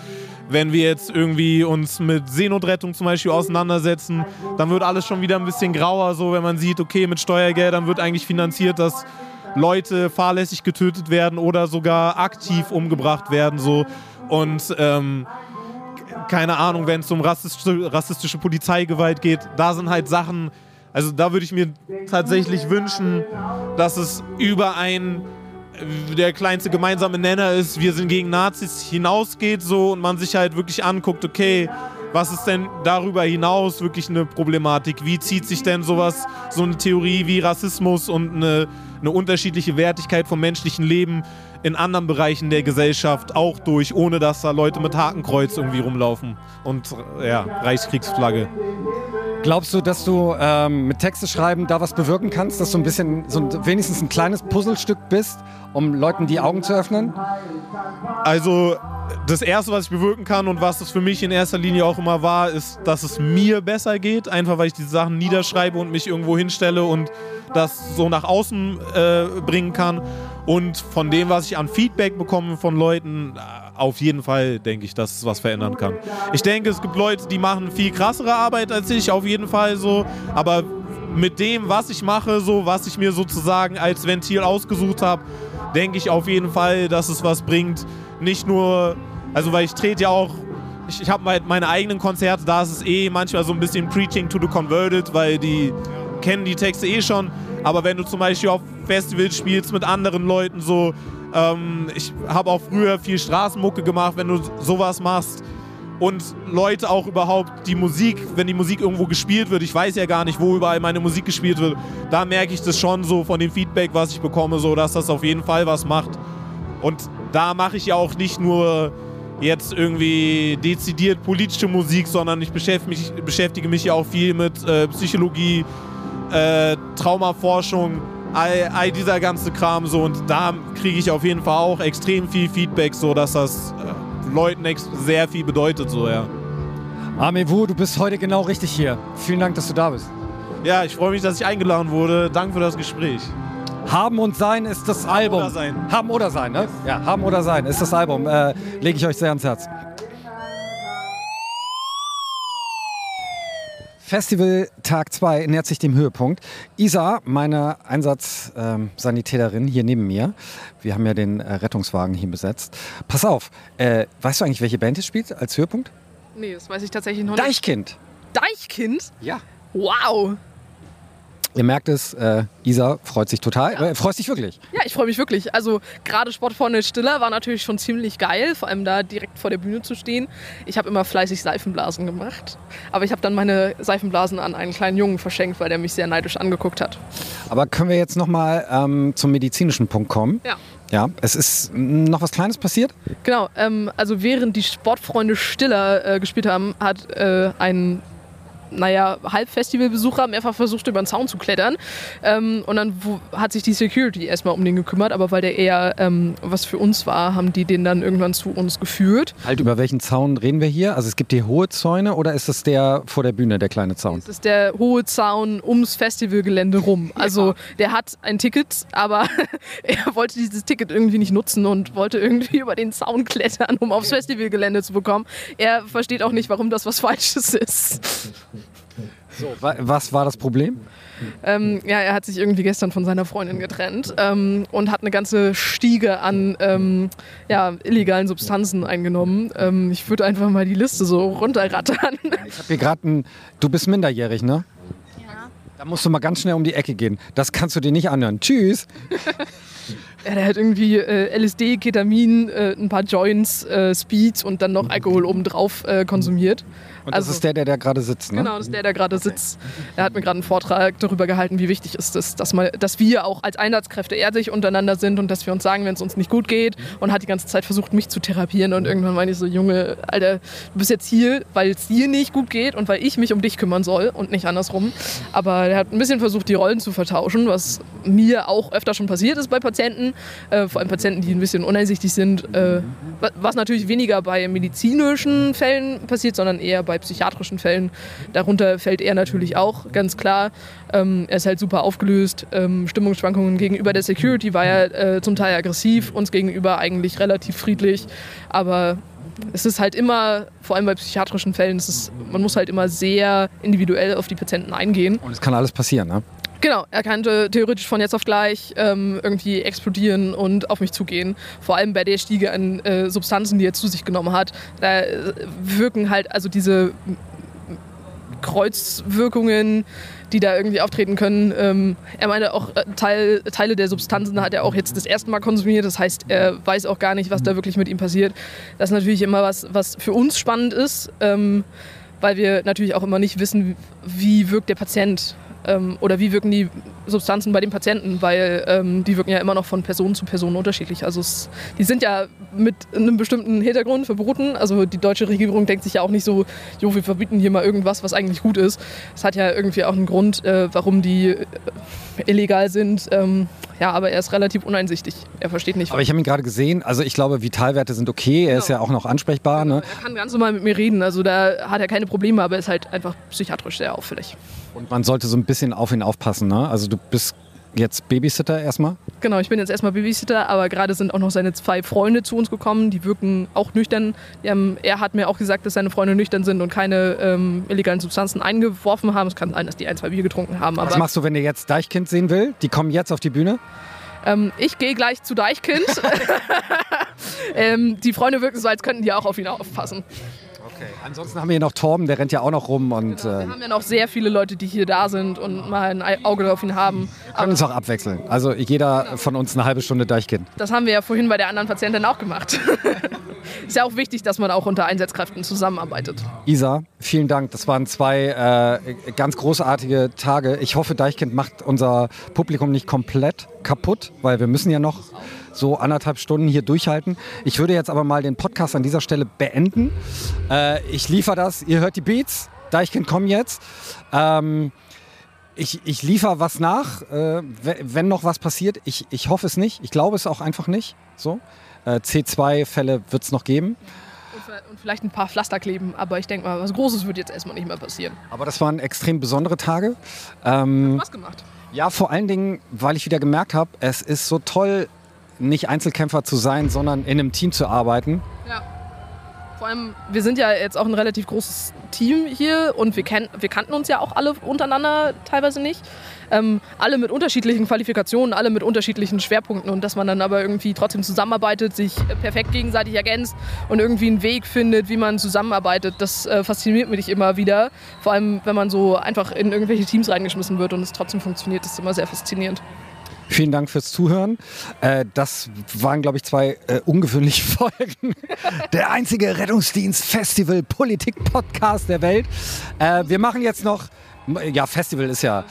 wenn wir jetzt irgendwie uns mit Seenotrettung zum Beispiel auseinandersetzen, dann wird alles schon wieder ein bisschen grauer, so wenn man sieht, okay, mit Steuergeldern wird eigentlich finanziert, dass Leute fahrlässig getötet werden oder sogar aktiv umgebracht werden, so. Und ähm, keine Ahnung, wenn es um rassistische, rassistische Polizeigewalt geht, da sind halt Sachen, also da würde ich mir tatsächlich wünschen, dass es über ein der kleinste gemeinsame Nenner ist, wir sind gegen Nazis hinausgeht so und man sich halt wirklich anguckt, okay, was ist denn darüber hinaus wirklich eine Problematik? Wie zieht sich denn sowas, so eine Theorie wie Rassismus und eine, eine unterschiedliche Wertigkeit vom menschlichen Leben in anderen Bereichen der Gesellschaft auch durch, ohne dass da Leute mit Hakenkreuz irgendwie rumlaufen und ja, Reichskriegsflagge. Glaubst du, dass du ähm, mit Texte schreiben da was bewirken kannst, dass du ein bisschen, so ein, wenigstens ein kleines Puzzlestück bist, um Leuten die Augen zu öffnen? Also das Erste, was ich bewirken kann und was das für mich in erster Linie auch immer war, ist, dass es mir besser geht, einfach weil ich diese Sachen niederschreibe und mich irgendwo hinstelle und das so nach außen äh, bringen kann. Und von dem, was ich an Feedback bekomme von Leuten, auf jeden Fall denke ich, dass es was verändern kann. Ich denke, es gibt Leute, die machen viel krassere Arbeit als ich, auf jeden Fall so. Aber mit dem, was ich mache, so, was ich mir sozusagen als Ventil ausgesucht habe, denke ich auf jeden Fall, dass es was bringt. Nicht nur, also weil ich trete ja auch ich, ich habe meine eigenen Konzerte, da ist es eh manchmal so ein bisschen Preaching to the Converted, weil die kennen die Texte eh schon. Aber wenn du zum Beispiel auf Festivals spielst mit anderen Leuten, so, ähm, ich habe auch früher viel Straßenmucke gemacht, wenn du sowas machst und Leute auch überhaupt die Musik, wenn die Musik irgendwo gespielt wird, ich weiß ja gar nicht, wo überall meine Musik gespielt wird, da merke ich das schon so von dem Feedback, was ich bekomme, so dass das auf jeden Fall was macht. Und da mache ich ja auch nicht nur jetzt irgendwie dezidiert politische Musik, sondern ich beschäftige mich, beschäftige mich ja auch viel mit äh, Psychologie, äh, Traumaforschung, all, all, dieser ganze Kram so und da kriege ich auf jeden Fall auch extrem viel Feedback, so dass das äh, Leuten sehr viel bedeutet, so ja. Amewu, du bist heute genau richtig hier. Vielen Dank, dass du da bist. Ja, ich freue mich, dass ich eingeladen wurde. Danke für das Gespräch. Haben und Sein ist das Album. Haben oder Sein. Haben oder Sein, ne? Ja, Haben oder Sein ist das Album. Äh, Lege ich euch sehr ans Herz. Festival Tag 2 nähert sich dem Höhepunkt. Isa, meine Einsatzsanitäterin ähm, hier neben mir, wir haben ja den äh, Rettungswagen hier besetzt. Pass auf, äh, weißt du eigentlich, welche Band es spielt als Höhepunkt? Nee, das weiß ich tatsächlich noch nicht. Deichkind. Deichkind? Ja. Wow. Ihr merkt es, äh, Isa freut sich total. Ja. Äh, freust dich wirklich? Ja, ich freue mich wirklich. Also gerade Sportfreunde Stiller war natürlich schon ziemlich geil, vor allem da direkt vor der Bühne zu stehen. Ich habe immer fleißig Seifenblasen gemacht, aber ich habe dann meine Seifenblasen an einen kleinen Jungen verschenkt, weil der mich sehr neidisch angeguckt hat. Aber können wir jetzt nochmal ähm, zum medizinischen Punkt kommen? Ja. Ja, es ist noch was Kleines passiert? Genau, ähm, also während die Sportfreunde Stiller äh, gespielt haben, hat äh, ein naja, Halbfestivalbesucher mehrfach versucht, über den Zaun zu klettern. Ähm, und dann wo, hat sich die Security erstmal um den gekümmert, aber weil der eher ähm, was für uns war, haben die den dann irgendwann zu uns geführt. Halt, über welchen Zaun reden wir hier? Also es gibt die hohe Zäune oder ist es der vor der Bühne, der kleine Zaun? Es ist der hohe Zaun ums Festivalgelände rum. Also der hat ein Ticket, aber er wollte dieses Ticket irgendwie nicht nutzen und wollte irgendwie über den Zaun klettern, um aufs Festivalgelände zu bekommen. Er versteht auch nicht, warum das was Falsches ist. So, was war das Problem? Ähm, ja, er hat sich irgendwie gestern von seiner Freundin getrennt ähm, und hat eine ganze Stiege an ähm, ja, illegalen Substanzen eingenommen. Ähm, ich würde einfach mal die Liste so runterrattern. Ich habe hier gerade ein. Du bist minderjährig, ne? Ja. Da musst du mal ganz schnell um die Ecke gehen. Das kannst du dir nicht anhören. Tschüss. Ja, der hat irgendwie äh, LSD, Ketamin, äh, ein paar Joints, äh, Speeds und dann noch Alkohol obendrauf äh, konsumiert. Und das ist der, der da gerade sitzt, ne? Genau, das ist der, der gerade sitzt. Er hat mir gerade einen Vortrag darüber gehalten, wie wichtig ist es, dass, dass wir auch als Einsatzkräfte ehrlich untereinander sind und dass wir uns sagen, wenn es uns nicht gut geht. Und hat die ganze Zeit versucht, mich zu therapieren. Und irgendwann meine ich so, Junge, Alter, du bist jetzt hier, weil es dir nicht gut geht und weil ich mich um dich kümmern soll und nicht andersrum. Aber er hat ein bisschen versucht, die Rollen zu vertauschen, was mir auch öfter schon passiert ist bei Patienten. Äh, vor allem Patienten, die ein bisschen uneinsichtig sind. Äh, was natürlich weniger bei medizinischen Fällen passiert, sondern eher bei psychiatrischen Fällen. Darunter fällt er natürlich auch, ganz klar. Ähm, er ist halt super aufgelöst. Ähm, Stimmungsschwankungen gegenüber der Security war er äh, zum Teil aggressiv, uns gegenüber eigentlich relativ friedlich. Aber es ist halt immer, vor allem bei psychiatrischen Fällen, ist, man muss halt immer sehr individuell auf die Patienten eingehen. Und es kann alles passieren, ne? Genau, er könnte theoretisch von jetzt auf gleich ähm, irgendwie explodieren und auf mich zugehen. Vor allem bei der Stiege an äh, Substanzen, die er zu sich genommen hat. Da äh, wirken halt also diese Kreuzwirkungen, die da irgendwie auftreten können. Ähm, er meinte auch, äh, Teil, Teile der Substanzen hat er auch jetzt das erste Mal konsumiert. Das heißt, er weiß auch gar nicht, was da wirklich mit ihm passiert. Das ist natürlich immer was, was für uns spannend ist, ähm, weil wir natürlich auch immer nicht wissen, wie wirkt der Patient ähm, oder wie wirken die Substanzen bei den Patienten, weil ähm, die wirken ja immer noch von Person zu Person unterschiedlich. Also es, die sind ja mit einem bestimmten Hintergrund verboten. Also die deutsche Regierung denkt sich ja auch nicht so, jo, wir verbieten hier mal irgendwas, was eigentlich gut ist. Es hat ja irgendwie auch einen Grund, äh, warum die äh, illegal sind. Ähm, ja, aber er ist relativ uneinsichtig. Er versteht nicht. Aber ich habe ihn gerade gesehen. Also ich glaube, Vitalwerte sind okay. Er genau. ist ja auch noch ansprechbar. Ne? Er kann ganz normal mit mir reden. Also da hat er keine Probleme, aber er ist halt einfach psychiatrisch sehr auffällig. Und man sollte so ein bisschen auf ihn aufpassen. Ne? Also du bist jetzt Babysitter erstmal? Genau, ich bin jetzt erstmal Babysitter, aber gerade sind auch noch seine zwei Freunde zu uns gekommen, die wirken auch nüchtern. Haben, er hat mir auch gesagt, dass seine Freunde nüchtern sind und keine ähm, illegalen Substanzen eingeworfen haben. Es kann sein, dass die ein, zwei Bier getrunken haben. Was machst du, wenn ihr jetzt Deichkind sehen will? Die kommen jetzt auf die Bühne? Ähm, ich gehe gleich zu Deichkind. ähm, die Freunde wirken so, als könnten die auch auf ihn aufpassen. Okay. Ansonsten haben wir hier noch Torben, der rennt ja auch noch rum. Und, genau, wir äh, haben ja noch sehr viele Leute, die hier da sind und mal ein Auge auf ihn haben. Wir können uns auch abwechseln. Also jeder von uns eine halbe Stunde Deichkind. Das haben wir ja vorhin bei der anderen Patientin auch gemacht. Ist ja auch wichtig, dass man auch unter Einsatzkräften zusammenarbeitet. Isa, vielen Dank. Das waren zwei äh, ganz großartige Tage. Ich hoffe, Deichkind macht unser Publikum nicht komplett kaputt, weil wir müssen ja noch so anderthalb Stunden hier durchhalten. Ich würde jetzt aber mal den Podcast an dieser Stelle beenden. Äh, ich liefere das. Ihr hört die Beats. Deichkind kommen jetzt. Ähm, ich, ich liefere was nach, äh, wenn noch was passiert. Ich, ich hoffe es nicht. Ich glaube es auch einfach nicht. So. Äh, C2-Fälle wird es noch geben. Und vielleicht ein paar Pflaster kleben, aber ich denke mal, was Großes wird jetzt erstmal nicht mehr passieren. Aber das waren extrem besondere Tage. Ähm, Hat Spaß gemacht. Ja, vor allen Dingen, weil ich wieder gemerkt habe, es ist so toll, nicht Einzelkämpfer zu sein, sondern in einem Team zu arbeiten. Ja. Vor allem, wir sind ja jetzt auch ein relativ großes Team hier und wir, kenn, wir kannten uns ja auch alle untereinander teilweise nicht. Ähm, alle mit unterschiedlichen Qualifikationen, alle mit unterschiedlichen Schwerpunkten und dass man dann aber irgendwie trotzdem zusammenarbeitet, sich perfekt gegenseitig ergänzt und irgendwie einen Weg findet, wie man zusammenarbeitet, das äh, fasziniert mich immer wieder. Vor allem, wenn man so einfach in irgendwelche Teams reingeschmissen wird und es trotzdem funktioniert, ist immer sehr faszinierend. Vielen Dank fürs Zuhören. Äh, das waren, glaube ich, zwei äh, ungewöhnliche Folgen. Der einzige Rettungsdienst-Festival-Politik-Podcast der Welt. Äh, wir machen jetzt noch, ja, Festival ist ja.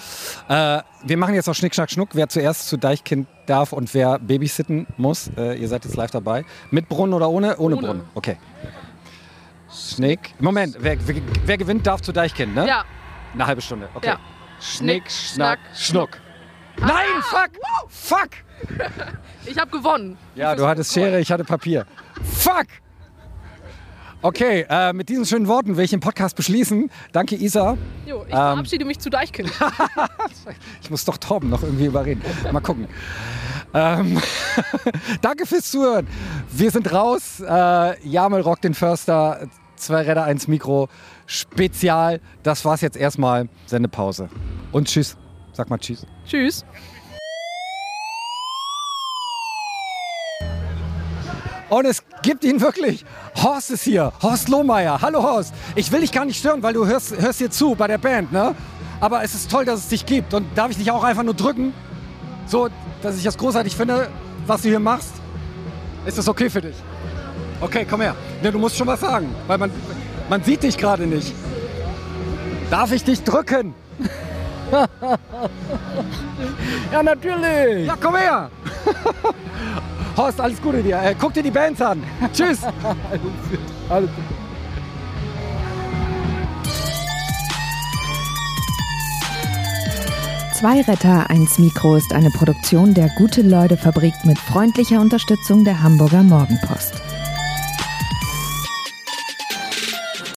Wir machen jetzt noch Schnick, Schnack, Schnuck, wer zuerst zu Deichkind darf und wer babysitten muss. Ihr seid jetzt live dabei. Mit Brunnen oder ohne? Ohne, ohne. Brunnen. Okay. Schnick. Moment, wer, wer, wer, gewinnt, darf zu Deichkind, ne? Ja. Eine halbe Stunde. Okay. Ja. Schnick, Schnack, Schnuck. Nein, fuck! Fuck! Ich habe gewonnen. Ja, du hattest Schere, ich hatte Papier. Fuck! Okay, äh, mit diesen schönen Worten will ich den Podcast beschließen. Danke, Isa. Jo, ich verabschiede ähm, mich zu Deichkind. ich muss doch Torben noch irgendwie überreden. Mal gucken. Ähm, Danke fürs Zuhören. Wir sind raus. Äh, Jamel rockt den Förster. Zwei Räder, eins Mikro. Spezial. Das war's jetzt erstmal. Sendepause. Und tschüss. Sag mal Tschüss. Tschüss. Und es gibt ihn wirklich. Horst ist hier. Horst Lohmeier. Hallo Horst. Ich will dich gar nicht stören, weil du hörst, hörst hier zu bei der Band, ne? Aber es ist toll, dass es dich gibt. Und darf ich dich auch einfach nur drücken? So, dass ich das großartig finde, was du hier machst? Ist das okay für dich? Okay, komm her. Ne, du musst schon was sagen, weil man, man sieht dich gerade nicht. Darf ich dich drücken? Ja, natürlich. Ja, komm her. Horst, alles Gute dir. Äh, guck dir die Bands an. Tschüss. alles gut. Zwei Retter, eins Mikro ist eine Produktion der Gute-Leute-Fabrik mit freundlicher Unterstützung der Hamburger Morgenpost.